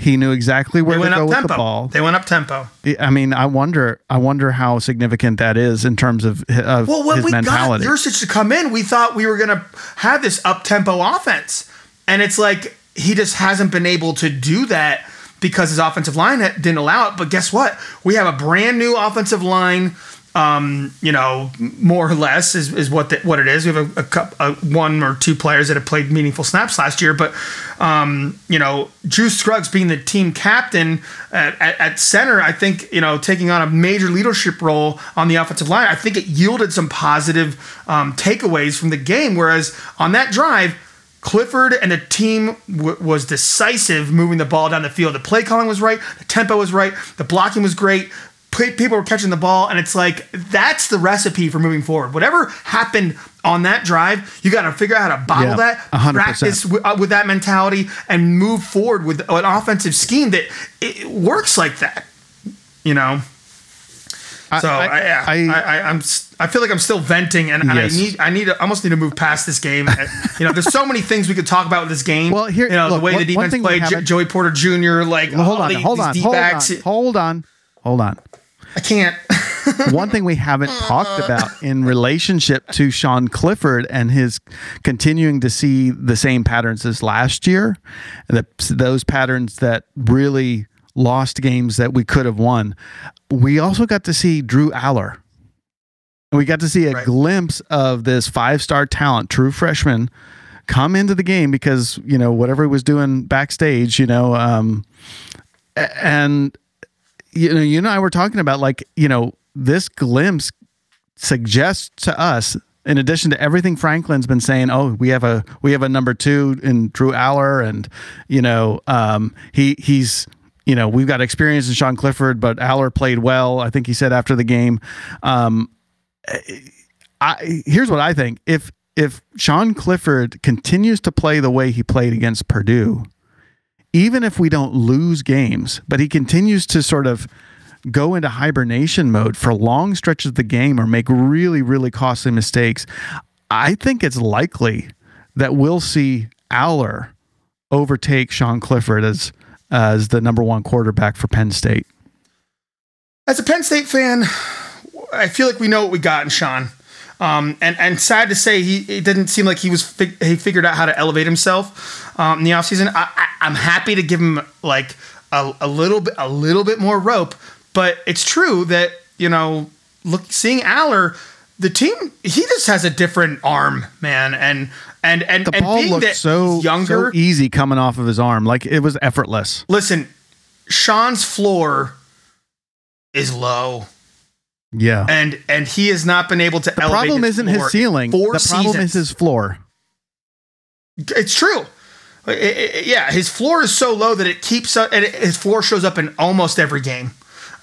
Speaker 3: He knew exactly where
Speaker 4: they
Speaker 3: to
Speaker 4: went
Speaker 3: go
Speaker 4: up
Speaker 3: with
Speaker 4: tempo.
Speaker 3: the ball.
Speaker 4: They went up tempo.
Speaker 3: I mean, I wonder. I wonder how significant that is in terms of, of
Speaker 4: Well, when
Speaker 3: his
Speaker 4: we
Speaker 3: mentality.
Speaker 4: got Yurcich to come in, we thought we were going to have this up tempo offense, and it's like he just hasn't been able to do that because his offensive line didn't allow it. But guess what? We have a brand new offensive line um, you know, more or less is, is what the, what it is. We have a, a, cup, a, one or two players that have played meaningful snaps last year, but um, you know, Juice Scruggs being the team captain at, at, at, center, I think you know, taking on a major leadership role on the offensive line, I think it yielded some positive um, takeaways from the game. Whereas on that drive. Clifford and the team w- was decisive moving the ball down the field. The play calling was right, the tempo was right, the blocking was great people were catching the ball, and it's like that's the recipe for moving forward. Whatever happened on that drive, you got to figure out how to bottle yeah, that, 100%. practice with, uh, with, that mentality, and move forward with an offensive scheme that it works like that. You know. So I, I, I, I, am I feel like I'm still venting, and, yes. I need I need to, I almost need to move past this game. you know, there's so many things we could talk about with this game.
Speaker 3: Well, here,
Speaker 4: you know,
Speaker 3: look,
Speaker 4: the way the defense played, Joey Porter Jr. Like,
Speaker 3: well, hold, on, hold, on, hold on, hold on, hold on.
Speaker 4: I can't.
Speaker 3: One thing we haven't talked about in relationship to Sean Clifford and his continuing to see the same patterns as last year, the, those patterns that really lost games that we could have won. We also got to see Drew Allar. We got to see a right. glimpse of this five star talent, true freshman, come into the game because, you know, whatever he was doing backstage, you know, um, and you know, you and I were talking about like, you know, this glimpse suggests to us, in addition to everything Franklin's been saying, oh, we have a we have a number two in Drew Allar, and you know, um, he he's you know we've got experience in Sean Clifford, but Allar played well. I think he said after the game. Um, I here's what I think: if if Sean Clifford continues to play the way he played against Purdue, even if we don't lose games, but he continues to sort of go into hibernation mode for long stretches of the game or make really, really costly mistakes, I think it's likely that we'll see Allar overtake Sean Clifford as as the number one quarterback for Penn State.
Speaker 4: As a Penn State fan, I feel like we know what we got in Sean. Um, and and sad to say, he it didn't seem like he was fig- he figured out how to elevate himself um, in the offseason. I, I, am happy to give him like a, a little bit a little bit more rope, but it's true that you know look seeing Allar, the team he just has a different arm, man, and and and
Speaker 3: the
Speaker 4: and
Speaker 3: ball
Speaker 4: being
Speaker 3: looked so younger, so easy coming off of his arm, like it was effortless.
Speaker 4: Listen, Sean's floor is low.
Speaker 3: Yeah.
Speaker 4: And and he has not been able to
Speaker 3: the problem isn't his ceiling.
Speaker 4: Four
Speaker 3: the problem is his floor.
Speaker 4: It's true. It, it, yeah, his floor is so low that it keeps up and his floor shows up in almost every game.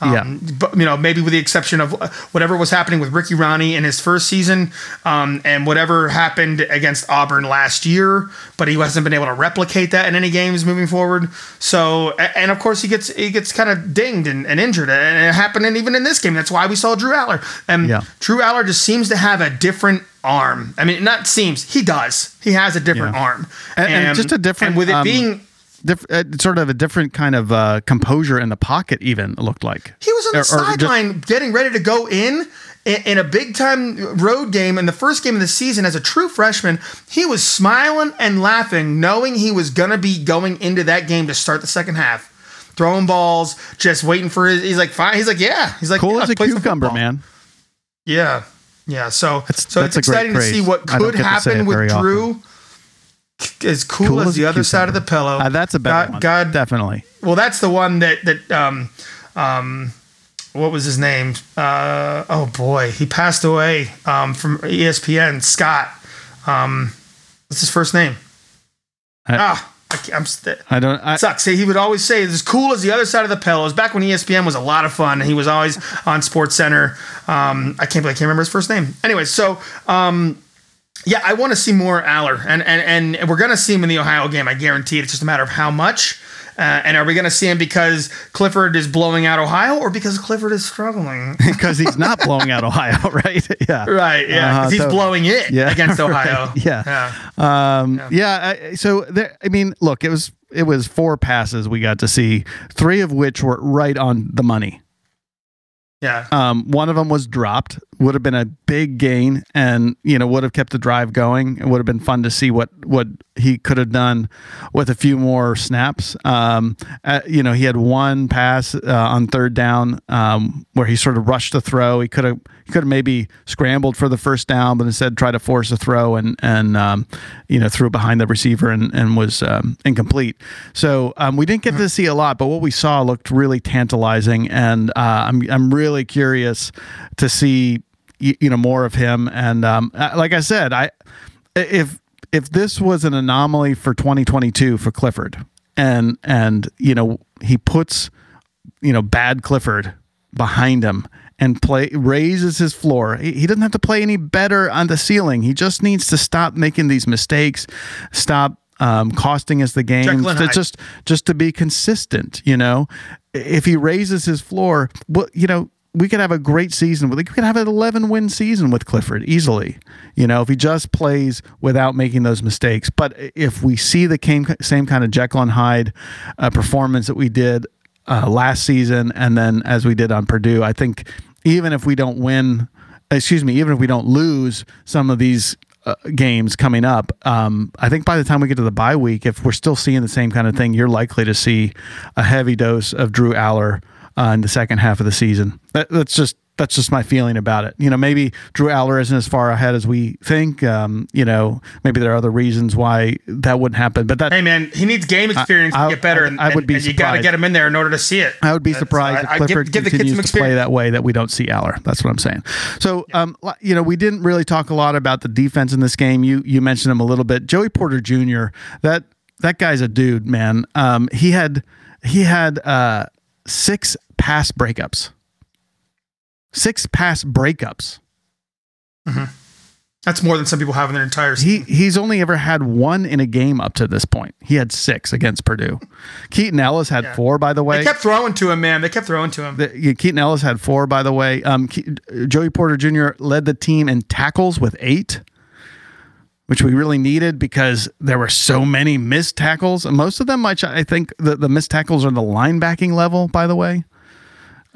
Speaker 4: Um, yeah. But, you know, maybe with the exception of whatever was happening with Ricky Rahne in his first season um, and whatever happened against Auburn last year, but he hasn't been able to replicate that in any games moving forward. So, and of course, he gets he gets kind of dinged and, and, injured, and it happened even in this game. That's why we saw Drew Allar. And yeah. Drew Allar just seems to have a different arm. I mean, not seems he does. He has a different yeah. arm,
Speaker 3: and, and, and, just a different.
Speaker 4: And with it um, being
Speaker 3: diff- uh, sort of a different kind of uh, composure in the pocket. Even looked like
Speaker 4: he was on the sideline getting ready to go in in a big time road game in the first game of the season as a true freshman, he was smiling and laughing, knowing he was going to be going into that game to start the second half. Throwing balls, just waiting for his. He's like, fine. He's like, yeah. He's like,
Speaker 3: cool
Speaker 4: yeah,
Speaker 3: as a cucumber, man.
Speaker 4: Yeah. Yeah. So, that's, so that's it's exciting to see what could happen with Drew. Often as cool, cool as, as the other side of the pillow.
Speaker 3: Uh, that's a better God, one. God, definitely.
Speaker 4: Well, that's the one that that um um what was his name? Uh, oh boy, he passed away um, from ESPN. Scott. Um, what's his first name? I, ah, I, am st-
Speaker 3: I don't. I,
Speaker 4: sucks. He would always say, "As cool as the other side of the pillow." It was back when ESPN was a lot of fun. He was always on Sports Center. Um, I can't. I can't remember his first name. Anyway, so um, yeah, I want to see more Allar, and and and we're going to see him in the Ohio game. I guarantee it. It's just a matter of how much. Uh, and are we going to see him because Clifford is blowing out Ohio, or because Clifford is struggling?
Speaker 3: Because he's not blowing out Ohio, right?
Speaker 4: Yeah, right. Yeah, uh, he's so, blowing it yeah, against Ohio.
Speaker 3: Right, yeah, yeah. Um, yeah. yeah so there, I mean, look, it was it was four passes we got to see, three of which were right on the money.
Speaker 4: Yeah.
Speaker 3: Um, one of them was dropped. Would have been a big gain, and you know would have kept the drive going. It would have been fun to see what what he could have done with a few more snaps. Um, uh, you know, he had one pass uh, on third down um, where he sort of rushed the throw. He could have could have maybe scrambled for the first down, but instead tried to force a throw and and um, you know threw behind the receiver and, and was um, incomplete. So um, we didn't get to see a lot, but what we saw looked really tantalizing, and uh, I'm I'm really curious to see you, you know more of him. And um, uh, like I said, I if if this was an anomaly for 2022 for Clifford, and and you know he puts you know bad Clifford behind him and play raises his floor. He, he doesn't have to play any better on the ceiling. He just needs to stop making these mistakes, stop um, costing us the game. To just just to be consistent. You know, if he raises his floor, well, you know. We could have a great season. We could have an 11 win season with Clifford easily. You know, if he just plays without making those mistakes. But if we see the same, same kind of Jekyll and Hyde uh, performance that we did uh, last season and then as we did on Purdue, I think even if we don't win, excuse me, even if we don't lose some of these uh, games coming up, um, I think by the time we get to the bye week, if we're still seeing the same kind of thing, you're likely to see a heavy dose of Drew Allar uh, in the second half of the season. That, that's just that's just my feeling about it. You know, maybe Drew Allar isn't as far ahead as we think. Um, you know, maybe there are other reasons why that wouldn't happen. But that
Speaker 4: Hey man, he needs game experience
Speaker 3: I-
Speaker 4: to get better,
Speaker 3: I-
Speaker 4: and,
Speaker 3: I would be
Speaker 4: and you got to get him in there in order to see it.
Speaker 3: I would be
Speaker 4: That's-
Speaker 3: surprised
Speaker 4: I-
Speaker 3: if
Speaker 4: I
Speaker 3: Clifford
Speaker 4: give, give
Speaker 3: continues
Speaker 4: some
Speaker 3: to play that way that we don't see Allar. That's what I'm saying. So, um, you know, we didn't really talk a lot about the defense in this game. You you mentioned him a little bit. Joey Porter Jr. That that guy's a dude, man. Um, he had he had uh, six pass breakups. Six pass breakups.
Speaker 4: That's more than some people have in their entire season.
Speaker 3: He he's only ever had one in a game up to this point. He had six against Purdue. Keaton Ellis had
Speaker 4: Yeah.
Speaker 3: four, by the way.
Speaker 4: They kept throwing to him, man. They kept throwing to him.
Speaker 3: The, yeah, Keaton Ellis had four, by the way. Um, Ke- Joey Porter Jr. led the team in tackles with eight, which we really needed because there were so many missed tackles. And most of them, I, I think, the, the missed tackles are the linebacking level. By the way,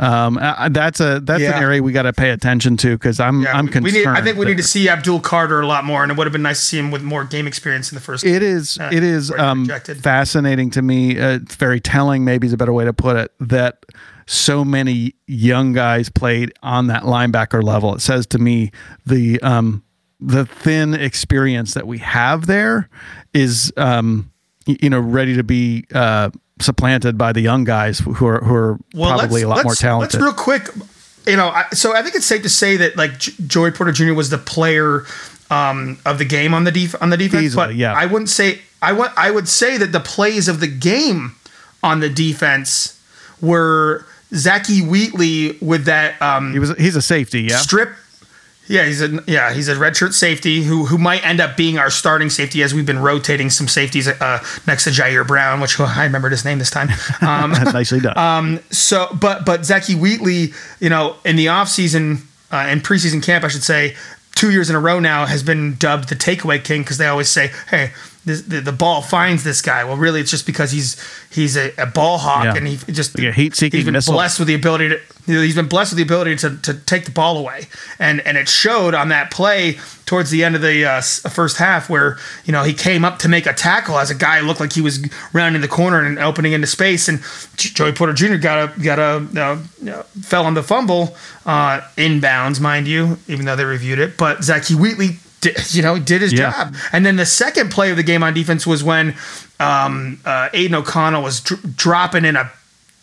Speaker 3: um, uh, that's a that's
Speaker 4: Yeah.
Speaker 3: an area we got to pay attention to because I'm
Speaker 4: Yeah,
Speaker 3: I'm concerned.
Speaker 4: we need, I think we need to see Abdul Carter a lot more, and it would have been nice to see him with more game experience in the first.
Speaker 3: It is.
Speaker 4: uh,
Speaker 3: it is um, fascinating to me. Uh, it's very telling. Maybe is a better way to put it. That so many young guys played on that linebacker level. It says to me the um, the thin experience that we have there is um, you know ready to be uh, supplanted by the young guys who are who are well, probably a lot more talented.
Speaker 4: Let's real quick, you know. I, so I think it's safe to say that like J- Joey Porter Jr. was the player um, of the game on the def- on the defense.
Speaker 3: Easily,
Speaker 4: but
Speaker 3: yeah.
Speaker 4: I wouldn't say I want. I would say that the plays of the game on the defense were Zakee Wheatley with that um,
Speaker 3: he was he's a safety. Yeah.
Speaker 4: strip. Yeah, he's a yeah he's a redshirt safety who who might end up being our starting safety as we've been rotating some safeties uh, next to Ji'Ayir Brown, which I remembered his name this time. Um,
Speaker 3: Nicely done.
Speaker 4: so, but but Zakee Wheatley, you know, in the offseason, uh, in preseason camp, I should say, two years in a row now has been dubbed the takeaway king because they always say, hey. This, the, the ball finds this guy. Well, really, it's just because he's he's a, a ball hawk,
Speaker 3: Yeah.
Speaker 4: and he just
Speaker 3: Like a heat-seeking
Speaker 4: he's been
Speaker 3: missile.
Speaker 4: blessed with the ability to you know, he's been blessed with the ability to, to take the ball away, and and it showed on that play towards the end of the uh, first half where you know he came up to make a tackle as a guy looked like he was rounding the corner and opening into space, and Joey Porter Jr. got a got a uh, you know, fell on the fumble uh, inbounds, mind you, even though they reviewed it, but Zakee Wheatley. Did, you know, did his
Speaker 3: Yeah.
Speaker 4: job, and then the second play of the game on defense was when um, uh, Aidan O'Connell was dr- dropping in a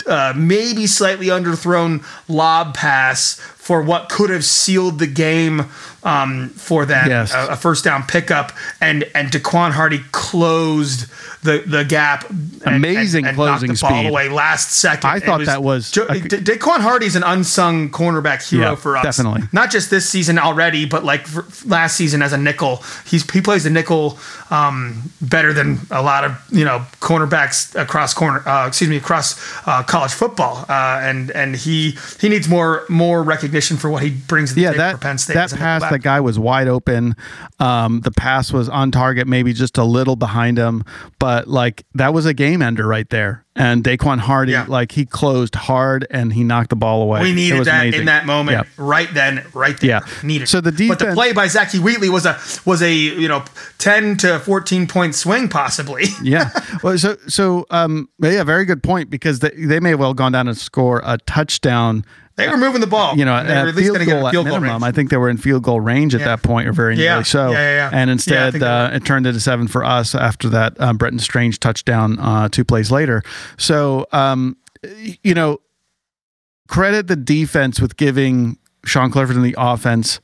Speaker 4: uh, maybe slightly underthrown lob pass for what could have sealed the game um, for them,
Speaker 3: Yes.
Speaker 4: a, a first down pickup, and and Daequan Hardy closed the the gap. and-
Speaker 3: Amazing
Speaker 4: and, and knocked
Speaker 3: closing
Speaker 4: the ball
Speaker 3: speed.
Speaker 4: away last second.
Speaker 3: I thought that was-
Speaker 4: Jo-
Speaker 3: I-
Speaker 4: Da- Daequan Hardy's an unsung cornerback hero
Speaker 3: Yeah,
Speaker 4: for us,
Speaker 3: definitely.
Speaker 4: Not just this season already, but like for last season as a nickel. He's he plays the nickel um, better than a lot of you know cornerbacks across corner. Uh, excuse me, across uh, college football, uh, and and he he needs more more recognition recognition for what he brings to the
Speaker 3: yeah, that
Speaker 4: for Penn State.
Speaker 3: that pass, that guy was wide open. Um, the pass was on target, maybe just a little behind him, but like that was a game ender right there. And Daequan Hardy,
Speaker 4: Yeah.
Speaker 3: like he closed hard and he knocked the ball away.
Speaker 4: We needed that
Speaker 3: amazing.
Speaker 4: in that moment,
Speaker 3: Yeah.
Speaker 4: right then, right there.
Speaker 3: Yeah.
Speaker 4: needed.
Speaker 3: So the
Speaker 4: but the play by Zakee Wheatley was a was a you know ten to fourteen point swing possibly.
Speaker 3: yeah. Well, so so um, yeah, very good point because they, they may have well gone down and score a touchdown.
Speaker 4: They were moving the ball.
Speaker 3: You know,
Speaker 4: they were
Speaker 3: at field
Speaker 4: going to get
Speaker 3: goal at
Speaker 4: field goal
Speaker 3: minimum.
Speaker 4: range.
Speaker 3: I think they were in field goal range at
Speaker 4: Yeah.
Speaker 3: that point, or very
Speaker 4: Yeah.
Speaker 3: nearly so.
Speaker 4: Yeah.
Speaker 3: And instead, uh, it turned into seven for us after that um, Brenton Strange touchdown uh, two plays later. So, um, you know, credit the defense with giving Sean Clifford and the offense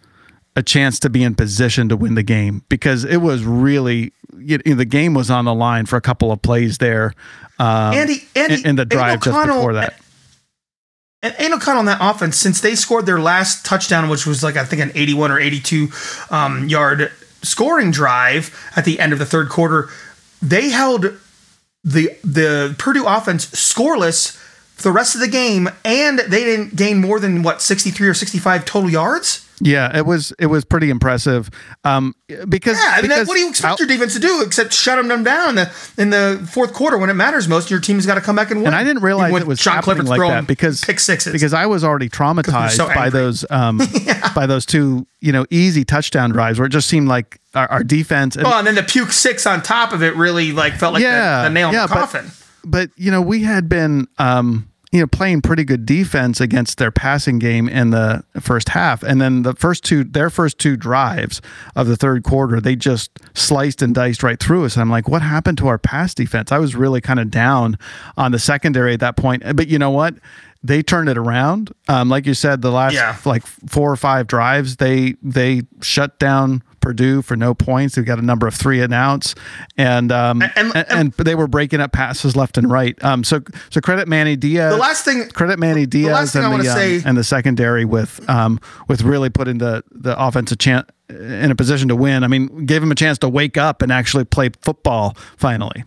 Speaker 3: a chance to be in position to win the game because it was really you know, the game was on the line for a couple of plays there. Um,
Speaker 4: Andy, Andy,
Speaker 3: in, in the
Speaker 4: Aiden
Speaker 3: drive just before that.
Speaker 4: And Aidan O'Connell on that offense, since they scored their last touchdown, which was like I think an 81 or 82 um, yard scoring drive at the end of the third quarter, they held the the Purdue offense scoreless the rest of the game, and they didn't gain more than what 63 or 65 total yards.
Speaker 3: Yeah, it was it was pretty impressive. Um, because
Speaker 4: Yeah, I mean, that,
Speaker 3: because
Speaker 4: what do you expect
Speaker 3: out-
Speaker 4: your defense to do except shut them down in the in the fourth quarter when it matters most? Your team's got to come back and win.
Speaker 3: and I didn't realize it was
Speaker 4: Sean
Speaker 3: happening
Speaker 4: Clifford's
Speaker 3: like that because
Speaker 4: pick sixes.
Speaker 3: because I was already traumatized
Speaker 4: so
Speaker 3: by those um by those two you know easy touchdown drives where it just seemed like our, our defense and,
Speaker 4: Oh, and then the puke six on top of it really like felt like
Speaker 3: Yeah,
Speaker 4: the, the nail in
Speaker 3: yeah,
Speaker 4: the
Speaker 3: but-
Speaker 4: coffin.
Speaker 3: but you know we had been um you know playing pretty good defense against their passing game in the first half. And then the first two their first two drives of the third quarter they just sliced and diced right through us. And I'm like what happened to our pass defense? I was really kind of down on the secondary at that point. But you know what they turned it around um, like you said the last
Speaker 4: Yeah.
Speaker 3: like four or five drives they they shut down Purdue for no points. They've got a number of three and outs, and um,
Speaker 4: And-
Speaker 3: and,
Speaker 4: and-
Speaker 3: and they were breaking up passes left and right. Um, so so credit Manny Diaz.
Speaker 4: The last thing-
Speaker 3: credit Manny Diaz
Speaker 4: I
Speaker 3: and the um,
Speaker 4: say-
Speaker 3: and the secondary with um with really putting the the offensive chance in a position to win. I mean, gave him a chance to wake up and actually play football finally.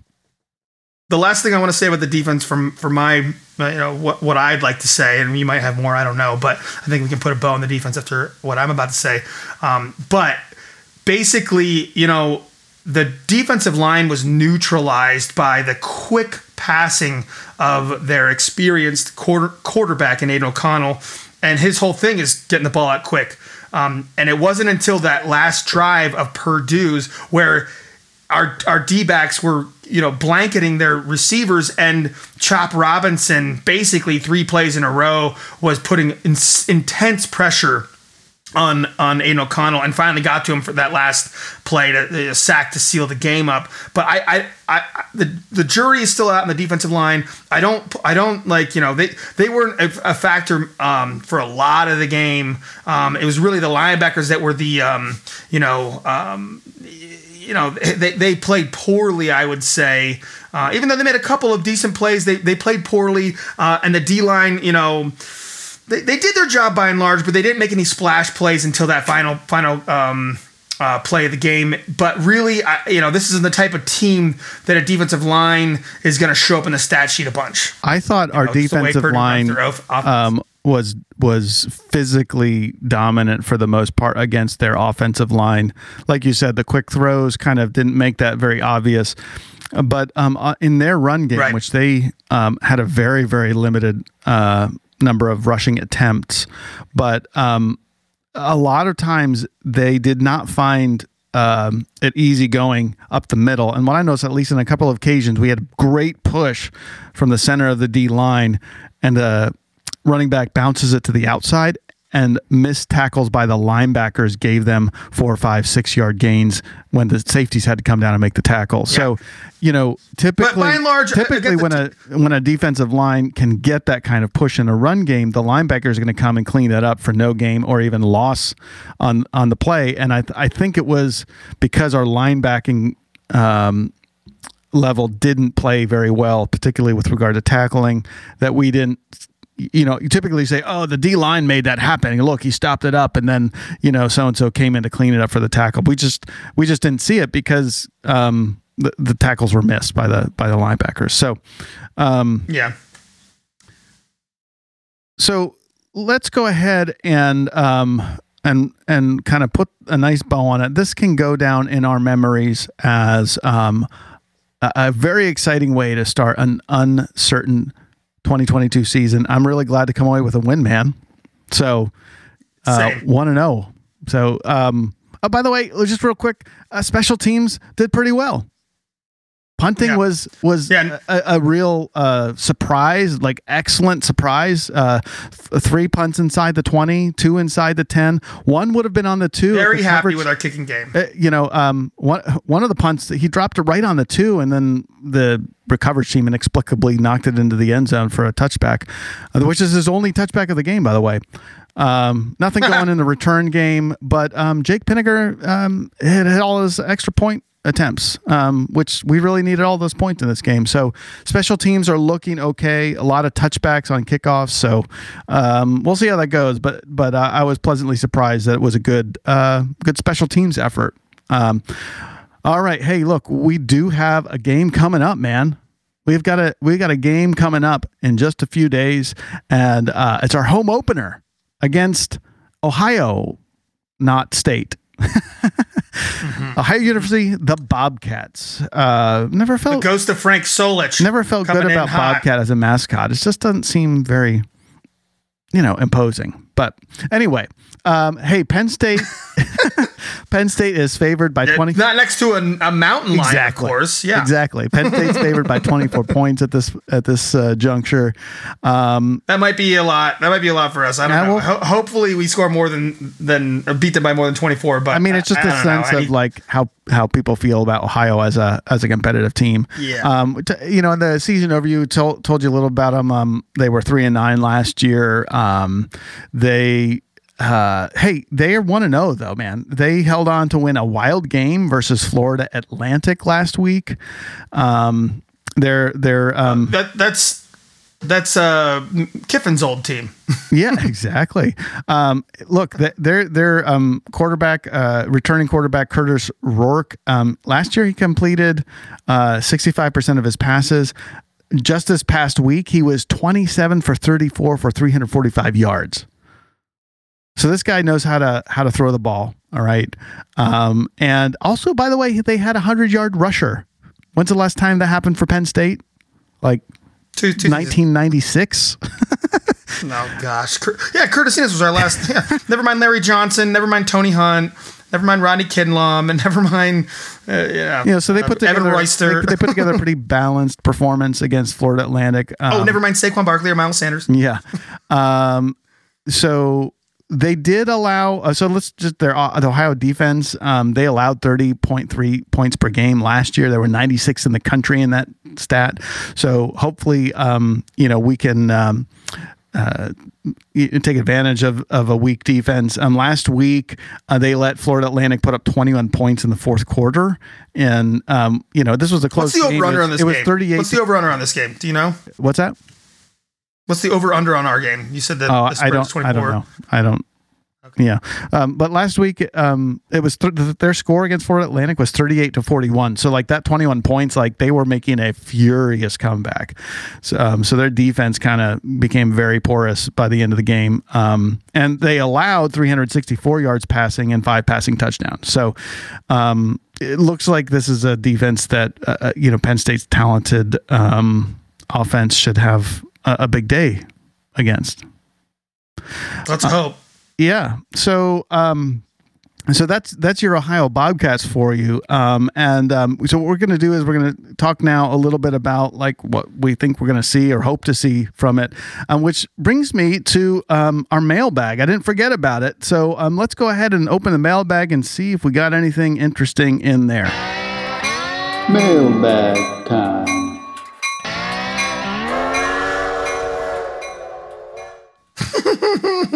Speaker 4: The last thing I want to say about the defense from for my uh, you know what what I'd like to say, and you might have more, I don't know, but I think we can put a bow on the defense after what I'm about to say. Um, but basically, you know, the defensive line was neutralized by the quick passing of their experienced quarter, quarterback in Aidan O'Connell, and his whole thing is getting the ball out quick. Um, and it wasn't until that last drive of Purdue's where our our D backs were you know blanketing their receivers and Chop Robinson basically three plays in a row was putting in, intense pressure on on Aidan O'Connell and finally got to him for that last play to the sack to seal the game up. But I, I, I, the the jury is still out in the defensive line. I don't I don't like you know they they weren't a, a factor um, for a lot of the game. Um, it was really the linebackers that were the um, you know. You know they, they played poorly i would say. Uh, even though they made a couple of decent plays they, they played poorly uh, and the d-line you know they, they did their job by and large but they didn't make any splash plays until that final final um, uh, play of the game. But really I, you know this isn't the type of team that a defensive line is going to show up in the stat sheet a bunch.
Speaker 3: I thought our
Speaker 4: know, just the way
Speaker 3: defensive line
Speaker 4: off-
Speaker 3: um, was was physically dominant for the most part against their offensive line. Like you said, the quick throws kind of didn't make that very obvious. But um, uh, in their run game,
Speaker 4: Right.
Speaker 3: which they um, had a very very limited uh, number of rushing attempts, but um, a lot of times they did not find um, it easy going up the middle. And what I noticed, at least in a couple of occasions, we had great push from the center of the D line, and the running back bounces it to the outside. And missed tackles by the linebackers gave them four, five, six yard gains when the safeties had to come down and make the tackle. So, you know, typically,
Speaker 4: by and large, I
Speaker 3: typically when a when a defensive line can get that kind of push in a run game, the linebacker is going to come and clean that up for no game or even loss on on the play. And I I think it was because our linebacking um, level didn't play very well, particularly with regard to tackling, that we didn't. You know, you typically say, "Oh, the D line made that happen." Look, he stopped it up, and then you know, so and so came in to clean it up for the tackle. We just we just didn't see it because um, the, the tackles were missed by the by the linebackers. So, um,
Speaker 4: yeah
Speaker 3: so let's go ahead and um, and and kind of put a nice bow on it. This can go down in our memories as um, a, a very exciting way to start an uncertain 2022 season. I'm really glad to come away with a win, man. So uh, one and zero. So um, oh, by the way, just real quick, uh, special teams did pretty well. Punting
Speaker 4: Yeah.
Speaker 3: was was
Speaker 4: Yeah.
Speaker 3: a, a real uh, surprise, like excellent surprise. Uh, th- three punts inside the 20, two inside the 10. One would have been on the two.
Speaker 4: Very
Speaker 3: the
Speaker 4: happy
Speaker 3: coverage-
Speaker 4: with our kicking game.
Speaker 3: uh, you know, um, one one of the punts he dropped it right on the two, and then the recovery team inexplicably knocked it into the end zone for a touchback, uh, which is his only touchback of the game, by the way. Um, nothing going in the return game, but um, Jake Pinegar um, hit, hit all his extra point attempts, um, which we really needed all those points in this game. So special teams are looking okay. A lot of touchbacks on kickoffs. So um, we'll see how that goes. But but uh, I was pleasantly surprised that it was a good uh, good special teams effort. Um, all right, hey, look, we do have a game coming up, man. We've got a we got a game coming up in just a few days, and uh, it's our home opener against Ohio, not State. Ohio University, the Bobcats. Uh, never
Speaker 4: The
Speaker 3: felt
Speaker 4: ghost of Frank Solich.
Speaker 3: never felt good about
Speaker 4: hot.
Speaker 3: Bobcat as a mascot. It just doesn't seem very, you know, imposing. But anyway, um, hey, Penn State, Penn State is favored by twenty.
Speaker 4: Not next to a, a mountain lion,
Speaker 3: Exactly.
Speaker 4: of course. Yeah.
Speaker 3: Exactly. Penn State's favored by 24 points at this at this uh, juncture. Um,
Speaker 4: That might be a lot. That might be a lot for us. I don't know.
Speaker 3: well-
Speaker 4: Ho- hopefully, we score more than than or beat them by more than twenty four. But
Speaker 3: I mean, it's just
Speaker 4: I
Speaker 3: a
Speaker 4: know.
Speaker 3: sense
Speaker 4: I-
Speaker 3: of like how how people feel about Ohio as a as a competitive team.
Speaker 4: Yeah.
Speaker 3: Um, t- you know, in the season overview told told you a little about them. Um, they were three and nine last year. Um, they. Uh, hey, they are one and zero though, man. They held on to win a wild game versus Florida Atlantic last week. Um, they're they're um,
Speaker 4: that that's that's uh Kiffin's old team.
Speaker 3: yeah, exactly. Um, look, th- their their um, quarterback, uh, returning quarterback Kurtis Rourke. Um, last year, he completed sixty five percent of his passes. Just this past week, he was twenty seven for thirty four for three hundred forty five yards. So this guy knows how to how to throw the ball. All right, um, and also by the way, they had a hundred yard rusher. When's the last time that happened for Penn State? Like
Speaker 4: Two, two,
Speaker 3: nineteen ninety six.
Speaker 4: Oh gosh, yeah, Curtis was our last. Yeah. never mind Larry Johnson. Never mind Tony Hunt. Never mind Rodney Kinlaw, and never mind. Uh, yeah,
Speaker 3: You know, so they put
Speaker 4: Evan
Speaker 3: together
Speaker 4: Royster.
Speaker 3: They, they put together a pretty balanced performance against Florida Atlantic.
Speaker 4: oh,
Speaker 3: Um,
Speaker 4: never mind Saquon Barkley or Miles Sanders.
Speaker 3: Yeah. Um, so they did allow. Uh, so let's just their uh, the Ohio defense. Um, they allowed thirty point three points per game last year. There were ninety six in the country in that stat. So hopefully, um, you know, we can. Um, uh, take advantage of, of a weak defense. Um, last week, uh, they let Florida Atlantic put up 21 points in the fourth quarter, and um, you know this was a close
Speaker 4: What's the
Speaker 3: game.
Speaker 4: over under
Speaker 3: It
Speaker 4: on
Speaker 3: was-
Speaker 4: this
Speaker 3: it was
Speaker 4: game?
Speaker 3: 38.
Speaker 4: What's the over under on this game? Do you know?
Speaker 3: what's that?
Speaker 4: What's the over under on our game? You said that
Speaker 3: Oh,
Speaker 4: the
Speaker 3: I don't. I
Speaker 4: 24.
Speaker 3: don't know. I don't. Yeah, um, but last week um, it was th- th- their score against Florida Atlantic was thirty eight to forty one. So like that twenty one points, like they were making a furious comeback. So, um, so their defense kind of became very porous by the end of the game, um, and they allowed three hundred sixty four yards passing and five passing touchdowns. So um, it looks like this is a defense that uh, uh, you know Penn State's talented um, offense should have a, a big day against.
Speaker 4: Let's hope.
Speaker 3: Yeah. So, um, so that's that's your Ohio Bobcats for you. Um, and um, so what we're going to do is we're going to talk now a little bit about like what we think we're going to see or hope to see from it. Um, which brings me to um, our mailbag. I didn't forget about it. So um, let's go ahead and open the mailbag and see if we got anything interesting in there.
Speaker 5: Mailbag time.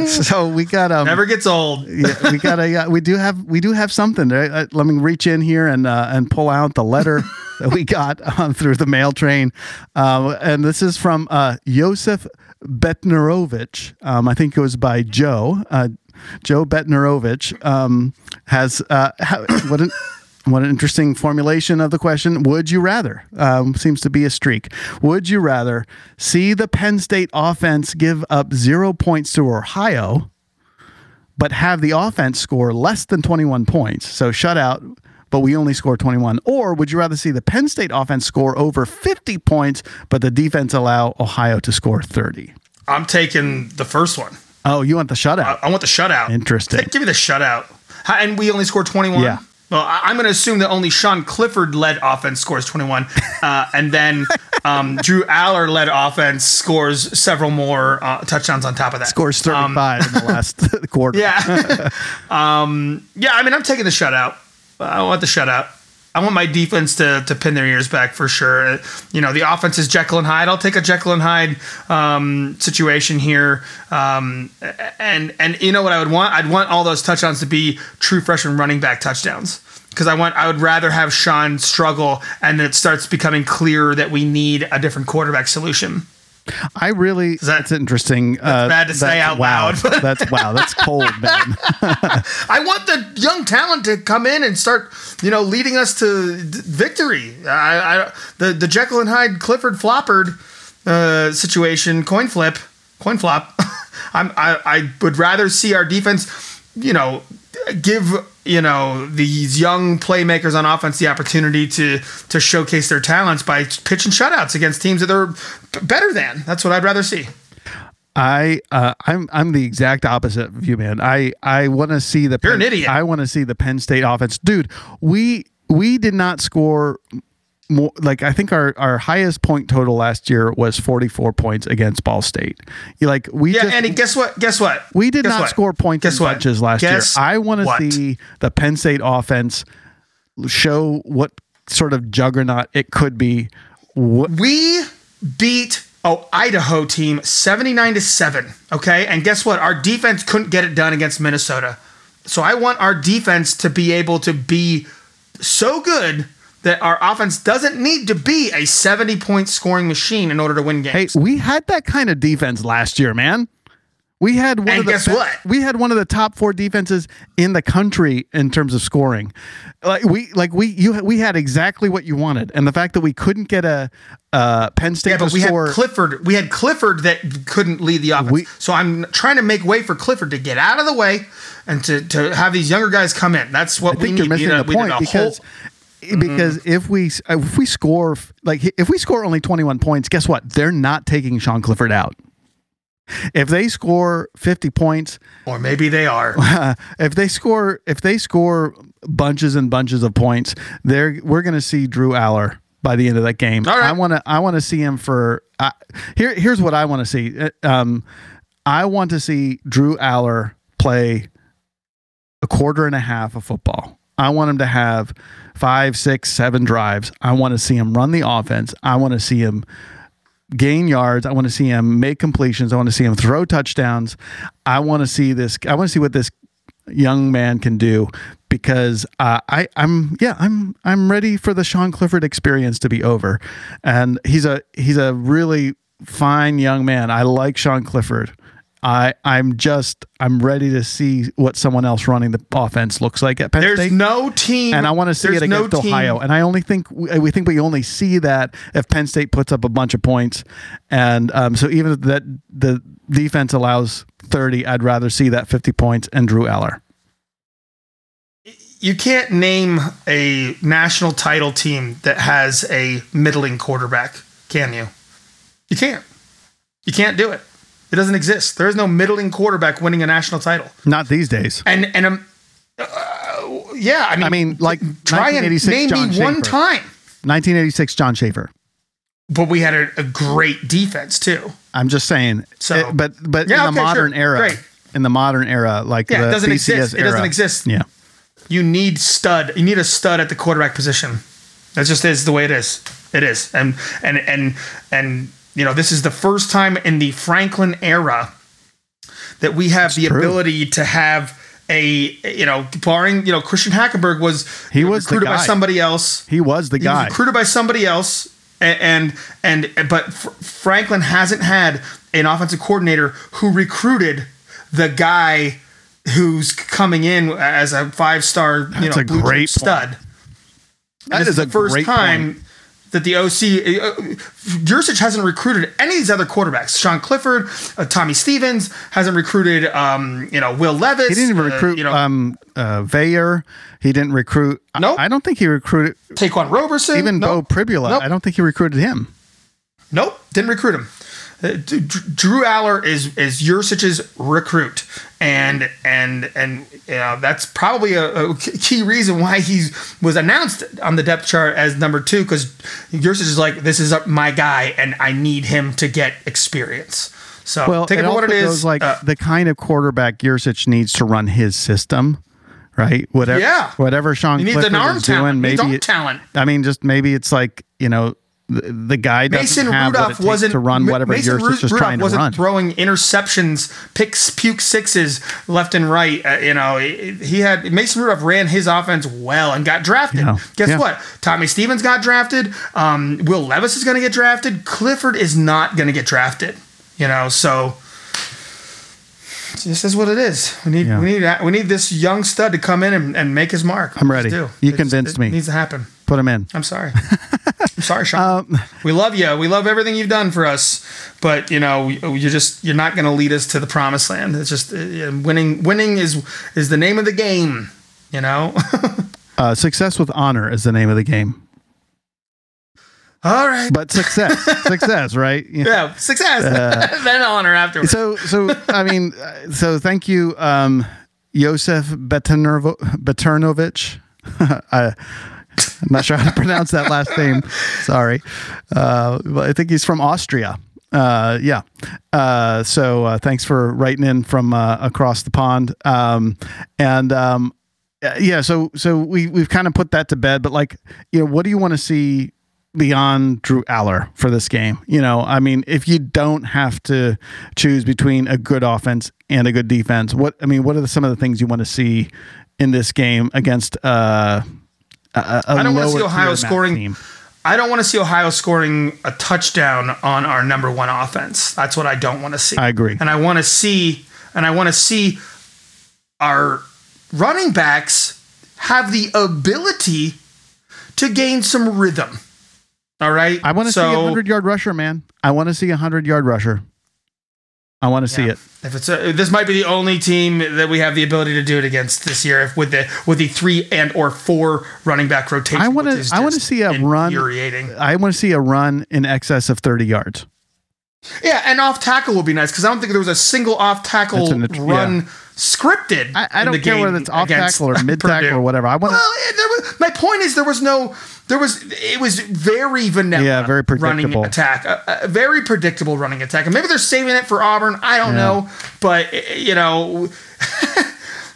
Speaker 3: So we got um,
Speaker 4: Never gets old.
Speaker 3: yeah, we got a yeah, we do have we do have something. Right? Uh, let me reach in here and uh, and pull out the letter that we got um, through the mail train, uh, and this is from uh, Josef Betnerovich. Um, I think it was by Joe. Uh, Joe Betnerovich um, has uh, ha- what an What an interesting formulation of the question. Would you rather? Um, seems to be a streak. Would you rather see the Penn State offense give up zero points to Ohio, but have the offense score less than 21 points? So shutout, but we only score 21. Or would you rather see the Penn State offense score over 50 points, but the defense allow Ohio to score 30?
Speaker 4: I'm taking the first one.
Speaker 3: Oh, you want the shutout?
Speaker 4: I want the shutout.
Speaker 3: Interesting.
Speaker 4: Give me the shutout. And we only scored 21?
Speaker 3: Yeah.
Speaker 4: Well, I- I'm going to assume that only Sean Clifford led offense scores 21. Uh, and then um, Drew Allar led offense scores several more uh, touchdowns on top of that.
Speaker 3: Scores 35 in the last quarter.
Speaker 4: Yeah. um, yeah, I mean, I'm taking the shutout. I want the shutout. I want my defense to, to pin their ears back for sure. Uh, You know, the offense is Jekyll and Hyde. I'll take a Jekyll and Hyde um, situation here. Um, and and you know what I would want? I'd want all those touchdowns to be true freshman running back touchdowns. Because I want, I would rather have Sean struggle, and then it starts becoming clear that we need a different quarterback solution.
Speaker 3: I really
Speaker 4: that-
Speaker 3: that's interesting. uh,
Speaker 4: bad to say out
Speaker 3: wow,
Speaker 4: loud,
Speaker 3: that's wow, that's cold, man.
Speaker 4: I want the young talent to come in and start, you know, leading us to d- victory. I, I the the Jekyll and Hyde Clifford Floppard uh, situation, coin flip, coin flop. I'm I, I would rather see our defense, you know, give you know these young playmakers on offense the opportunity to to showcase their talents by pitching shutouts against teams that they're better than. That's what I'd rather see.
Speaker 3: I uh, I'm I'm the exact opposite of you, man. I I want to see the
Speaker 4: You're an
Speaker 3: Penn-
Speaker 4: idiot.
Speaker 3: I want to see the Penn State offense, dude. We we did not score more. Like I think our our highest point total last year was 44 points against Ball State. You like we
Speaker 4: Yeah,
Speaker 3: just,
Speaker 4: Andy. Guess what? Guess what?
Speaker 3: we did
Speaker 4: Guess
Speaker 3: not
Speaker 4: what?
Speaker 3: score points
Speaker 4: Guess
Speaker 3: in
Speaker 4: what?
Speaker 3: bunches last
Speaker 4: Guess
Speaker 3: year. I want to see the Penn State offense show what sort of juggernaut it could be. What,
Speaker 4: We beat oh Idaho team 79 to 7, okay? And guess what? Our defense couldn't get it done against Minnesota. So I want our defense to be able to be so good that our offense doesn't need to be a 70 point scoring machine in order to win
Speaker 3: Hey,
Speaker 4: games.
Speaker 3: we had that kind of defense last year, man. We had one
Speaker 4: And
Speaker 3: of the
Speaker 4: guess what?
Speaker 3: We had one of the top four defenses in the country in terms of scoring. Like we, like we, you, we had exactly what you wanted, and the fact that we couldn't get a uh, Penn State
Speaker 4: yeah, but we
Speaker 3: score.
Speaker 4: had Clifford. We had Clifford that couldn't lead the offense.
Speaker 3: We-
Speaker 4: so I'm trying to make way for Clifford to get out of the way and to, to have these younger guys come in. That's what
Speaker 3: I
Speaker 4: we
Speaker 3: think
Speaker 4: need.
Speaker 3: you're missing the point because
Speaker 4: whole-
Speaker 3: because if we if we score like if we score only 21 points, guess what? They're not taking Sean Clifford out. If they score 50 points,
Speaker 4: or maybe they are.
Speaker 3: if they score if they score bunches and bunches of points, they're we're going to see Drew Allar by the end of that game.
Speaker 4: Right.
Speaker 3: I want to I want to see him for uh, here here's what I want to see. Uh, Um I want to see Drew Allar play a quarter and a half of football. I want him to have five, six, seven drives. I want to see him run the offense. I want to see him gain yards. I want to see him make completions. I want to see him throw touchdowns. I want to see this. I want to see what this young man can do because uh, I, I'm yeah I'm I'm ready for the Sean Clifford experience to be over, and he's a he's a really fine young man. I like Sean Clifford. I I'm just I'm ready to see what someone else running the offense looks like at Penn State.
Speaker 4: There's
Speaker 3: State
Speaker 4: no team,
Speaker 3: and I want to see it
Speaker 4: no
Speaker 3: against
Speaker 4: team-
Speaker 3: Ohio. And I only think we, we think we only see that if Penn State puts up a bunch of points, and um, so even if that the defense allows thirty, I'd rather see that fifty points and Drew Allar.
Speaker 4: You can't name a national title team that has a middling quarterback, can you? You can't. You can't do it. It doesn't exist. There is no middling quarterback winning a national title.
Speaker 3: Not these days.
Speaker 4: And and um, uh, yeah, I mean,
Speaker 3: I mean, like
Speaker 4: try and
Speaker 3: 1986
Speaker 4: name
Speaker 3: John
Speaker 4: me one time.
Speaker 3: 1986 John Shaffer.
Speaker 4: But we had a, a great defense too.
Speaker 3: I'm just saying.
Speaker 4: So-
Speaker 3: it- but but
Speaker 4: Yeah,
Speaker 3: in the
Speaker 4: okay,
Speaker 3: modern
Speaker 4: sure.
Speaker 3: era,
Speaker 4: Great.
Speaker 3: in the modern era, like
Speaker 4: Yeah,
Speaker 3: the
Speaker 4: it doesn't
Speaker 3: BCS
Speaker 4: exist. It doesn't exist.
Speaker 3: Yeah.
Speaker 4: You need stud. You need a stud at the quarterback position. That just is the way it is. It is. And and and and you know, this is the first time in the Franklin era that we have the
Speaker 3: true.
Speaker 4: ability to have a you know, barring you know, Christian Hackenberg was
Speaker 3: He was
Speaker 4: recruited by somebody else.
Speaker 3: He was the
Speaker 4: He was
Speaker 3: guy.
Speaker 4: recruited by somebody else, a- and and, but Fr- Franklin hasn't had an offensive coordinator who recruited the guy who's coming in as a five star, you
Speaker 3: That's
Speaker 4: know, blue
Speaker 3: great
Speaker 4: stud. And
Speaker 3: That
Speaker 4: this
Speaker 3: is
Speaker 4: the
Speaker 3: a
Speaker 4: first
Speaker 3: great
Speaker 4: time
Speaker 3: point.
Speaker 4: That the OC, uh, Yurcich hasn't recruited any of these other quarterbacks. Sean Clifford, uh, Tommy Stevens hasn't recruited, um, you know, Will Levis.
Speaker 3: He didn't even
Speaker 4: uh,
Speaker 3: recruit
Speaker 4: you know,
Speaker 3: um, uh, Vayer. He didn't recruit. I-
Speaker 4: Nope.
Speaker 3: I, don't think he recruited
Speaker 4: Ta'Quan Roberson.
Speaker 3: even
Speaker 4: nope.
Speaker 3: Beau Pribula.
Speaker 4: Nope.
Speaker 3: I don't think he recruited him.
Speaker 4: Nope, didn't recruit him. Uh, Drew Allar is is Yurcich's recruit, and and and know, that's probably a, a key reason why he was announced on the depth chart as number two because Yurcich is like this is my guy, and I need him to get experience. So
Speaker 3: Well,
Speaker 4: take it for what it is.
Speaker 3: like
Speaker 4: Uh,
Speaker 3: the kind of quarterback Yurcich needs to run his system, right? Whatever,
Speaker 4: Yeah.
Speaker 3: whatever Sean
Speaker 4: he needs
Speaker 3: Clifford
Speaker 4: an arm
Speaker 3: is
Speaker 4: talent.
Speaker 3: doing,
Speaker 4: He needs
Speaker 3: maybe it-
Speaker 4: talent.
Speaker 3: I mean, just maybe it's like you know the, the guy
Speaker 4: Mason
Speaker 3: have what it
Speaker 4: Rudolph wasn't
Speaker 3: to run whatever
Speaker 4: Mason
Speaker 3: is
Speaker 4: Rudolph
Speaker 3: trying to
Speaker 4: wasn't
Speaker 3: run.
Speaker 4: throwing interceptions, picks, puke sixes left and right. Uh, you know, he had Mason Rudolph ran his offense well and got drafted. Guess
Speaker 3: Yeah.
Speaker 4: what? Tommy Stevens got drafted. Um, Will Levis is going to get drafted. Clifford is not going to get drafted. You know, so. This is what it is. We need
Speaker 3: Yeah.
Speaker 4: we need we need this young stud to come in and, and make his mark.
Speaker 3: I'm ready. You
Speaker 4: It
Speaker 3: convinced
Speaker 4: it
Speaker 3: me.
Speaker 4: Needs to happen.
Speaker 3: Put him in.
Speaker 4: I'm sorry. I'm sorry, Sean.
Speaker 3: Um,
Speaker 4: we love you. We love everything you've done for us, but you know, you're just you're not going to lead us to the promised land. It's just uh, winning. Winning is is the name of the game. You know.
Speaker 3: Uh, success with honor is the name of the game.
Speaker 4: All right.
Speaker 3: But success, success, right? Yeah.
Speaker 4: Yeah, success. then honor afterwards.
Speaker 3: So, so I mean, uh, so thank you, um, Josef Beternovich. I, I'm not sure how to pronounce that last name. Sorry, uh, I think he's from Austria. Uh, yeah. Uh, so uh, thanks for writing in from uh, across the pond. Um, and um, yeah, so so we we've kind of put that to bed. But like, you know, what do you want to see beyond Drew Allar for this game? You know, I mean, if you don't have to choose between a good offense and a good defense, what I mean, what are the, some of the things you want to see in this game against? Uh, a, a
Speaker 4: I don't want to see Ohio scoring.
Speaker 3: team?
Speaker 4: I don't want to see Ohio scoring a touchdown on our number one offense. That's what I don't want to see.
Speaker 3: I agree.
Speaker 4: and I want to see and I want to see our running backs have the ability to gain some rhythm. All right.
Speaker 3: I want to see a hundred yard rusher, man. I want to see a hundred yard rusher. I want to see it.
Speaker 4: If it's a, this might be the only team that we have the ability to do it against this year, if with the with the three and or four running back rotation.
Speaker 3: I want to. I want to see a run. I want to see a run in excess of thirty yards.
Speaker 4: Yeah, and off tackle will be nice because I don't think there was a single off tackle
Speaker 3: an-
Speaker 4: run
Speaker 3: yeah.
Speaker 4: Scripted.
Speaker 3: I, I don't care whether it's off tackle or mid tackle or whatever. I want.
Speaker 4: Well, was, my point is there was no, there was, it was very vanilla.
Speaker 3: Yeah, very
Speaker 4: running
Speaker 3: predictable.
Speaker 4: attack, a, a very predictable running attack, and maybe they're saving it for Auburn. I don't
Speaker 3: Yeah.
Speaker 4: know, but eh, you know.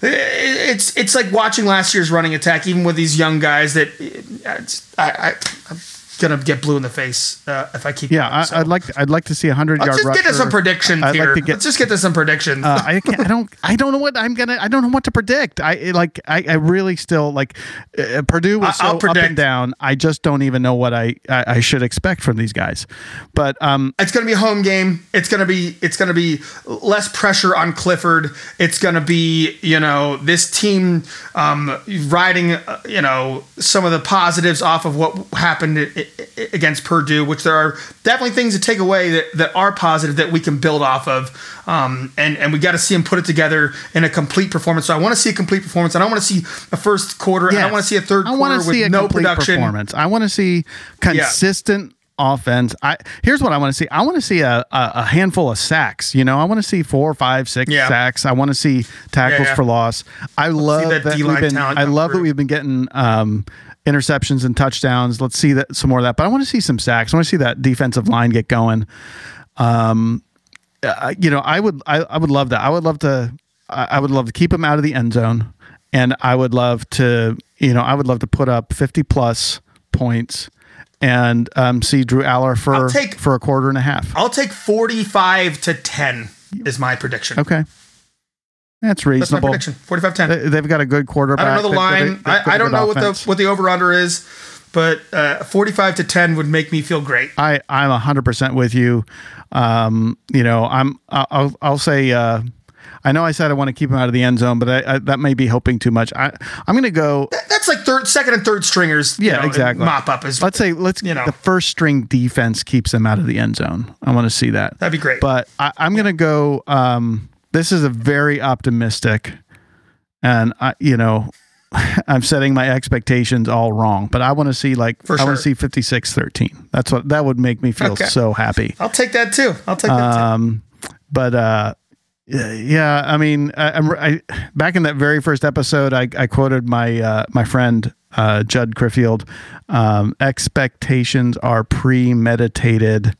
Speaker 4: It's it's like watching last year's running attack, even with these young guys. That eh, I, I I'm gonna get blue in the face uh, if I keep.
Speaker 3: Yeah,
Speaker 4: going,
Speaker 3: I,
Speaker 4: so.
Speaker 3: I'd like. I'd like to see a hundred yard.
Speaker 4: Let's just
Speaker 3: rusher.
Speaker 4: get to some predictions
Speaker 3: I'd
Speaker 4: here.
Speaker 3: like to get.
Speaker 4: Let's just get to some predictions.
Speaker 3: uh, I. I don't. I don't know what I'm gonna. I don't know what to predict. I like. I, I really still like. Uh, Purdue was
Speaker 4: I- I'll
Speaker 3: so up and down. I just don't even know what I, I I should expect from these guys. But um,
Speaker 4: it's going to be a home game. It's going to be it's to be less pressure on Clifford. It's going to be you know this team um, riding uh, you know some of the positives off of what happened i- i- against Purdue, which there are definitely things to take away that, that are positive that we can build off of. Um, and and we got to see him put it together in a complete performance. So I want to see a complete performance. I don't want to see a first quarter. and I
Speaker 3: yes,
Speaker 4: want to see a third
Speaker 3: I
Speaker 4: quarter
Speaker 3: see
Speaker 4: with
Speaker 3: a
Speaker 4: no production.
Speaker 3: performance. I want to see consistent. Offense. I here's what I want to see. I want to see a, a, a handful of sacks. You know, I want to see four, five, six
Speaker 4: Yeah.
Speaker 3: sacks. I want to see tackles
Speaker 4: yeah.
Speaker 3: for loss. I love
Speaker 4: that
Speaker 3: that, we've been. I love that we've been getting um, interceptions and touchdowns. Let's see that some more of that. But I want to see some sacks. I want to see that defensive line get going. Um, uh, you know, I would, I, I would love that. I would love to, I, I would love to keep him out of the end zone, and I would love to, you know, I would love to put up fifty plus points, and um, see Drew Allar for
Speaker 4: take-
Speaker 3: for a quarter and a half.
Speaker 4: I'll take forty-five to ten is my prediction.
Speaker 3: Okay, that's
Speaker 4: That's my
Speaker 3: reasonable.
Speaker 4: prediction. 45-10.
Speaker 3: They- They've got a good quarterback.
Speaker 4: I don't know the line.
Speaker 3: they've got
Speaker 4: I, I don't know what the
Speaker 3: offense.
Speaker 4: what the over under is, but uh, 45 to 10 would make me feel great.
Speaker 3: I I'm hundred percent with you. Um, you know, I'm I'll I'll say uh, I know I said I want to keep him out of the end zone, but I, I, that may be hoping too much. I, I'm going to go.
Speaker 4: That's like third, second, and third stringers. you
Speaker 3: Yeah,
Speaker 4: know,
Speaker 3: exactly.
Speaker 4: Mop up is
Speaker 3: Let's say let's
Speaker 4: you know.
Speaker 3: the first string defense keeps them out of the end zone. I want to see that.
Speaker 4: That'd be great.
Speaker 3: But I, I'm going to go. Um, this is a very optimistic, and I, you know, I'm setting my expectations all wrong. But I want to see like
Speaker 4: For
Speaker 3: I want to see 56-13. That's what that would make me feel
Speaker 4: Okay.
Speaker 3: so happy.
Speaker 4: I'll take that too. I'll take that too.
Speaker 3: Um, but uh, yeah, I mean, I, I'm I, back in that very first episode, I, I quoted my uh, my friend uh, Judd Criffield. Um, expectations are premeditated.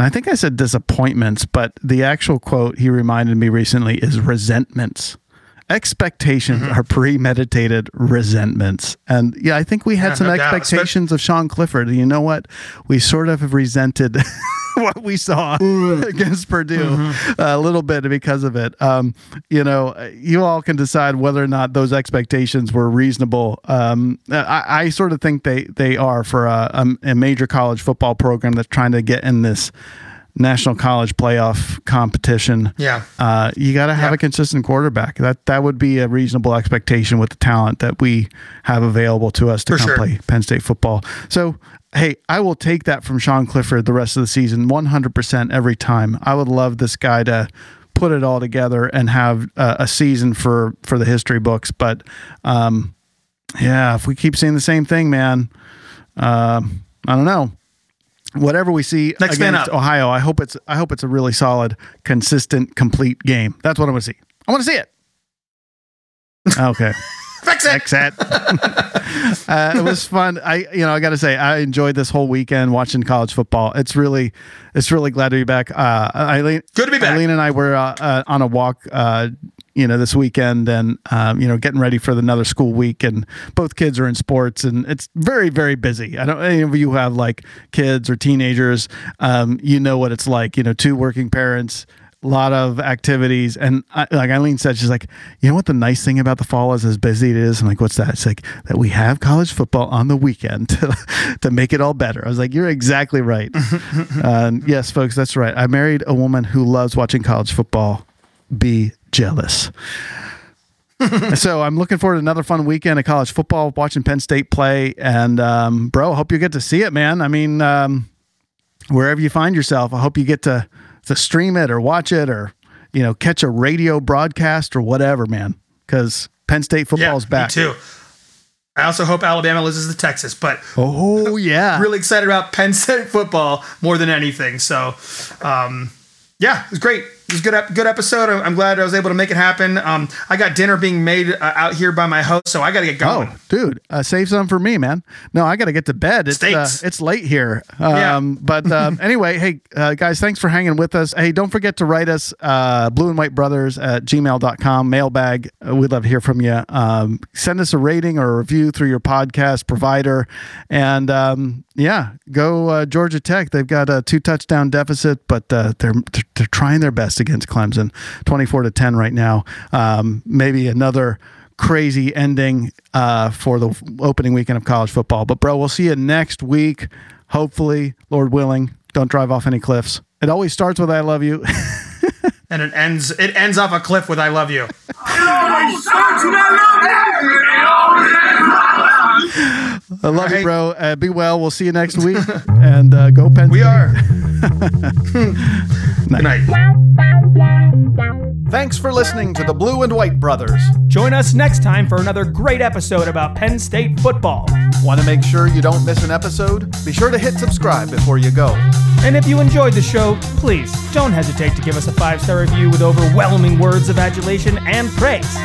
Speaker 3: I think I said disappointments, but the actual quote he reminded me recently is resentments. Expectations
Speaker 4: Mm-hmm.
Speaker 3: are premeditated resentments. And yeah, I think we had
Speaker 4: Yeah,
Speaker 3: some
Speaker 4: no
Speaker 3: expectations of Sean Clifford. And you know what? We sort of have resented what we saw against Purdue
Speaker 4: Mm-hmm.
Speaker 3: a little bit because of it. Um, you know, you all can decide whether or not those expectations were reasonable. Um, I, I sort of think they they are for a, a major college football program that's trying to get in this national college playoff competition.
Speaker 4: Yeah.
Speaker 3: Uh, you got to have
Speaker 4: Yeah.
Speaker 3: a consistent quarterback. That that would be a reasonable expectation with the talent that we have available to us to
Speaker 4: For
Speaker 3: come
Speaker 4: sure.
Speaker 3: play Penn State football. So, hey, I will take that from Sean Clifford the rest of the season 100% every time. I would love this guy to put it all together and have uh, a season for for the history books, but um yeah, if we keep seeing the same thing, man, um I don't know. Whatever we see
Speaker 4: Next man up.
Speaker 3: Ohio, I hope it's I hope it's a really solid, consistent, complete game. That's what I want to see. I want to see it. Okay.
Speaker 4: Fix it.
Speaker 3: Fix it. uh, it was fun. I, you know, I got to say, I enjoyed this whole weekend watching college football. It's really, it's really glad to be back. Uh, Eileen,
Speaker 4: Good to be back.
Speaker 3: Eileen and I were uh, uh, on a walk, uh, you know, this weekend, and um, you know, getting ready for another school week. And both kids are in sports, and it's very, very busy. I don't. Any of you have like kids or teenagers, um, you know what it's like. You know, two working parents a lot of activities and I, like Eileen said she's like you know what the nice thing about the fall is as busy it is I'm like what's that it's like that we have college football on the weekend to, to make it all better I was like you're exactly right um, yes folks that's right I married a woman who loves watching college football be jealous so I'm looking forward to another fun weekend of college football, watching Penn State play, and um, bro, I hope you get to see it, man. I mean, um, wherever you find yourself, I hope you get to to stream it or watch it or you know catch a radio broadcast or whatever, man. Because Penn State football is back.
Speaker 4: Me too. I also hope Alabama loses to Texas, but
Speaker 3: Oh yeah,
Speaker 4: really excited about Penn State football more than anything. So, um, yeah, it was great. It was a good, good episode. I'm glad I was able to make it happen. Um, I got dinner being made uh, out here by my host, so I got to get going.
Speaker 3: Oh, dude, uh, save some for me, man. No, I got to get to bed. It's uh, it's late here.
Speaker 4: Yeah.
Speaker 3: Um, but um, anyway, hey uh, guys, thanks for hanging with us. Hey, don't forget to write us uh, blue and white brothers at gmail.com mailbag. Uh, we'd love to hear from you. Um, send us a rating or a review through your podcast provider, and um, yeah, go uh, Georgia Tech. They've got a two touchdown deficit, but uh, they're they're trying their best against Clemson, twenty four to ten right now. Um, maybe another crazy ending uh, for the opening weekend of college football. But bro, we'll see you next week. Hopefully, Lord willing, don't drive off any cliffs. It always starts with "I love you."
Speaker 4: And it ends it ends off a cliff with "I love you."
Speaker 3: I love you,
Speaker 4: right.
Speaker 3: bro. Uh, be well. We'll see you next week, and uh, go Penn.
Speaker 4: We
Speaker 3: State.
Speaker 4: are. Good night.
Speaker 2: Thanks for listening to the Blue and White Brothers.
Speaker 1: Join us next time for another great episode about Penn State football.
Speaker 2: Want to make sure you don't miss an episode? Be sure to hit subscribe before you go.
Speaker 1: And if you enjoyed the show, please don't hesitate to give us a five star review with overwhelming words of adulation and praise.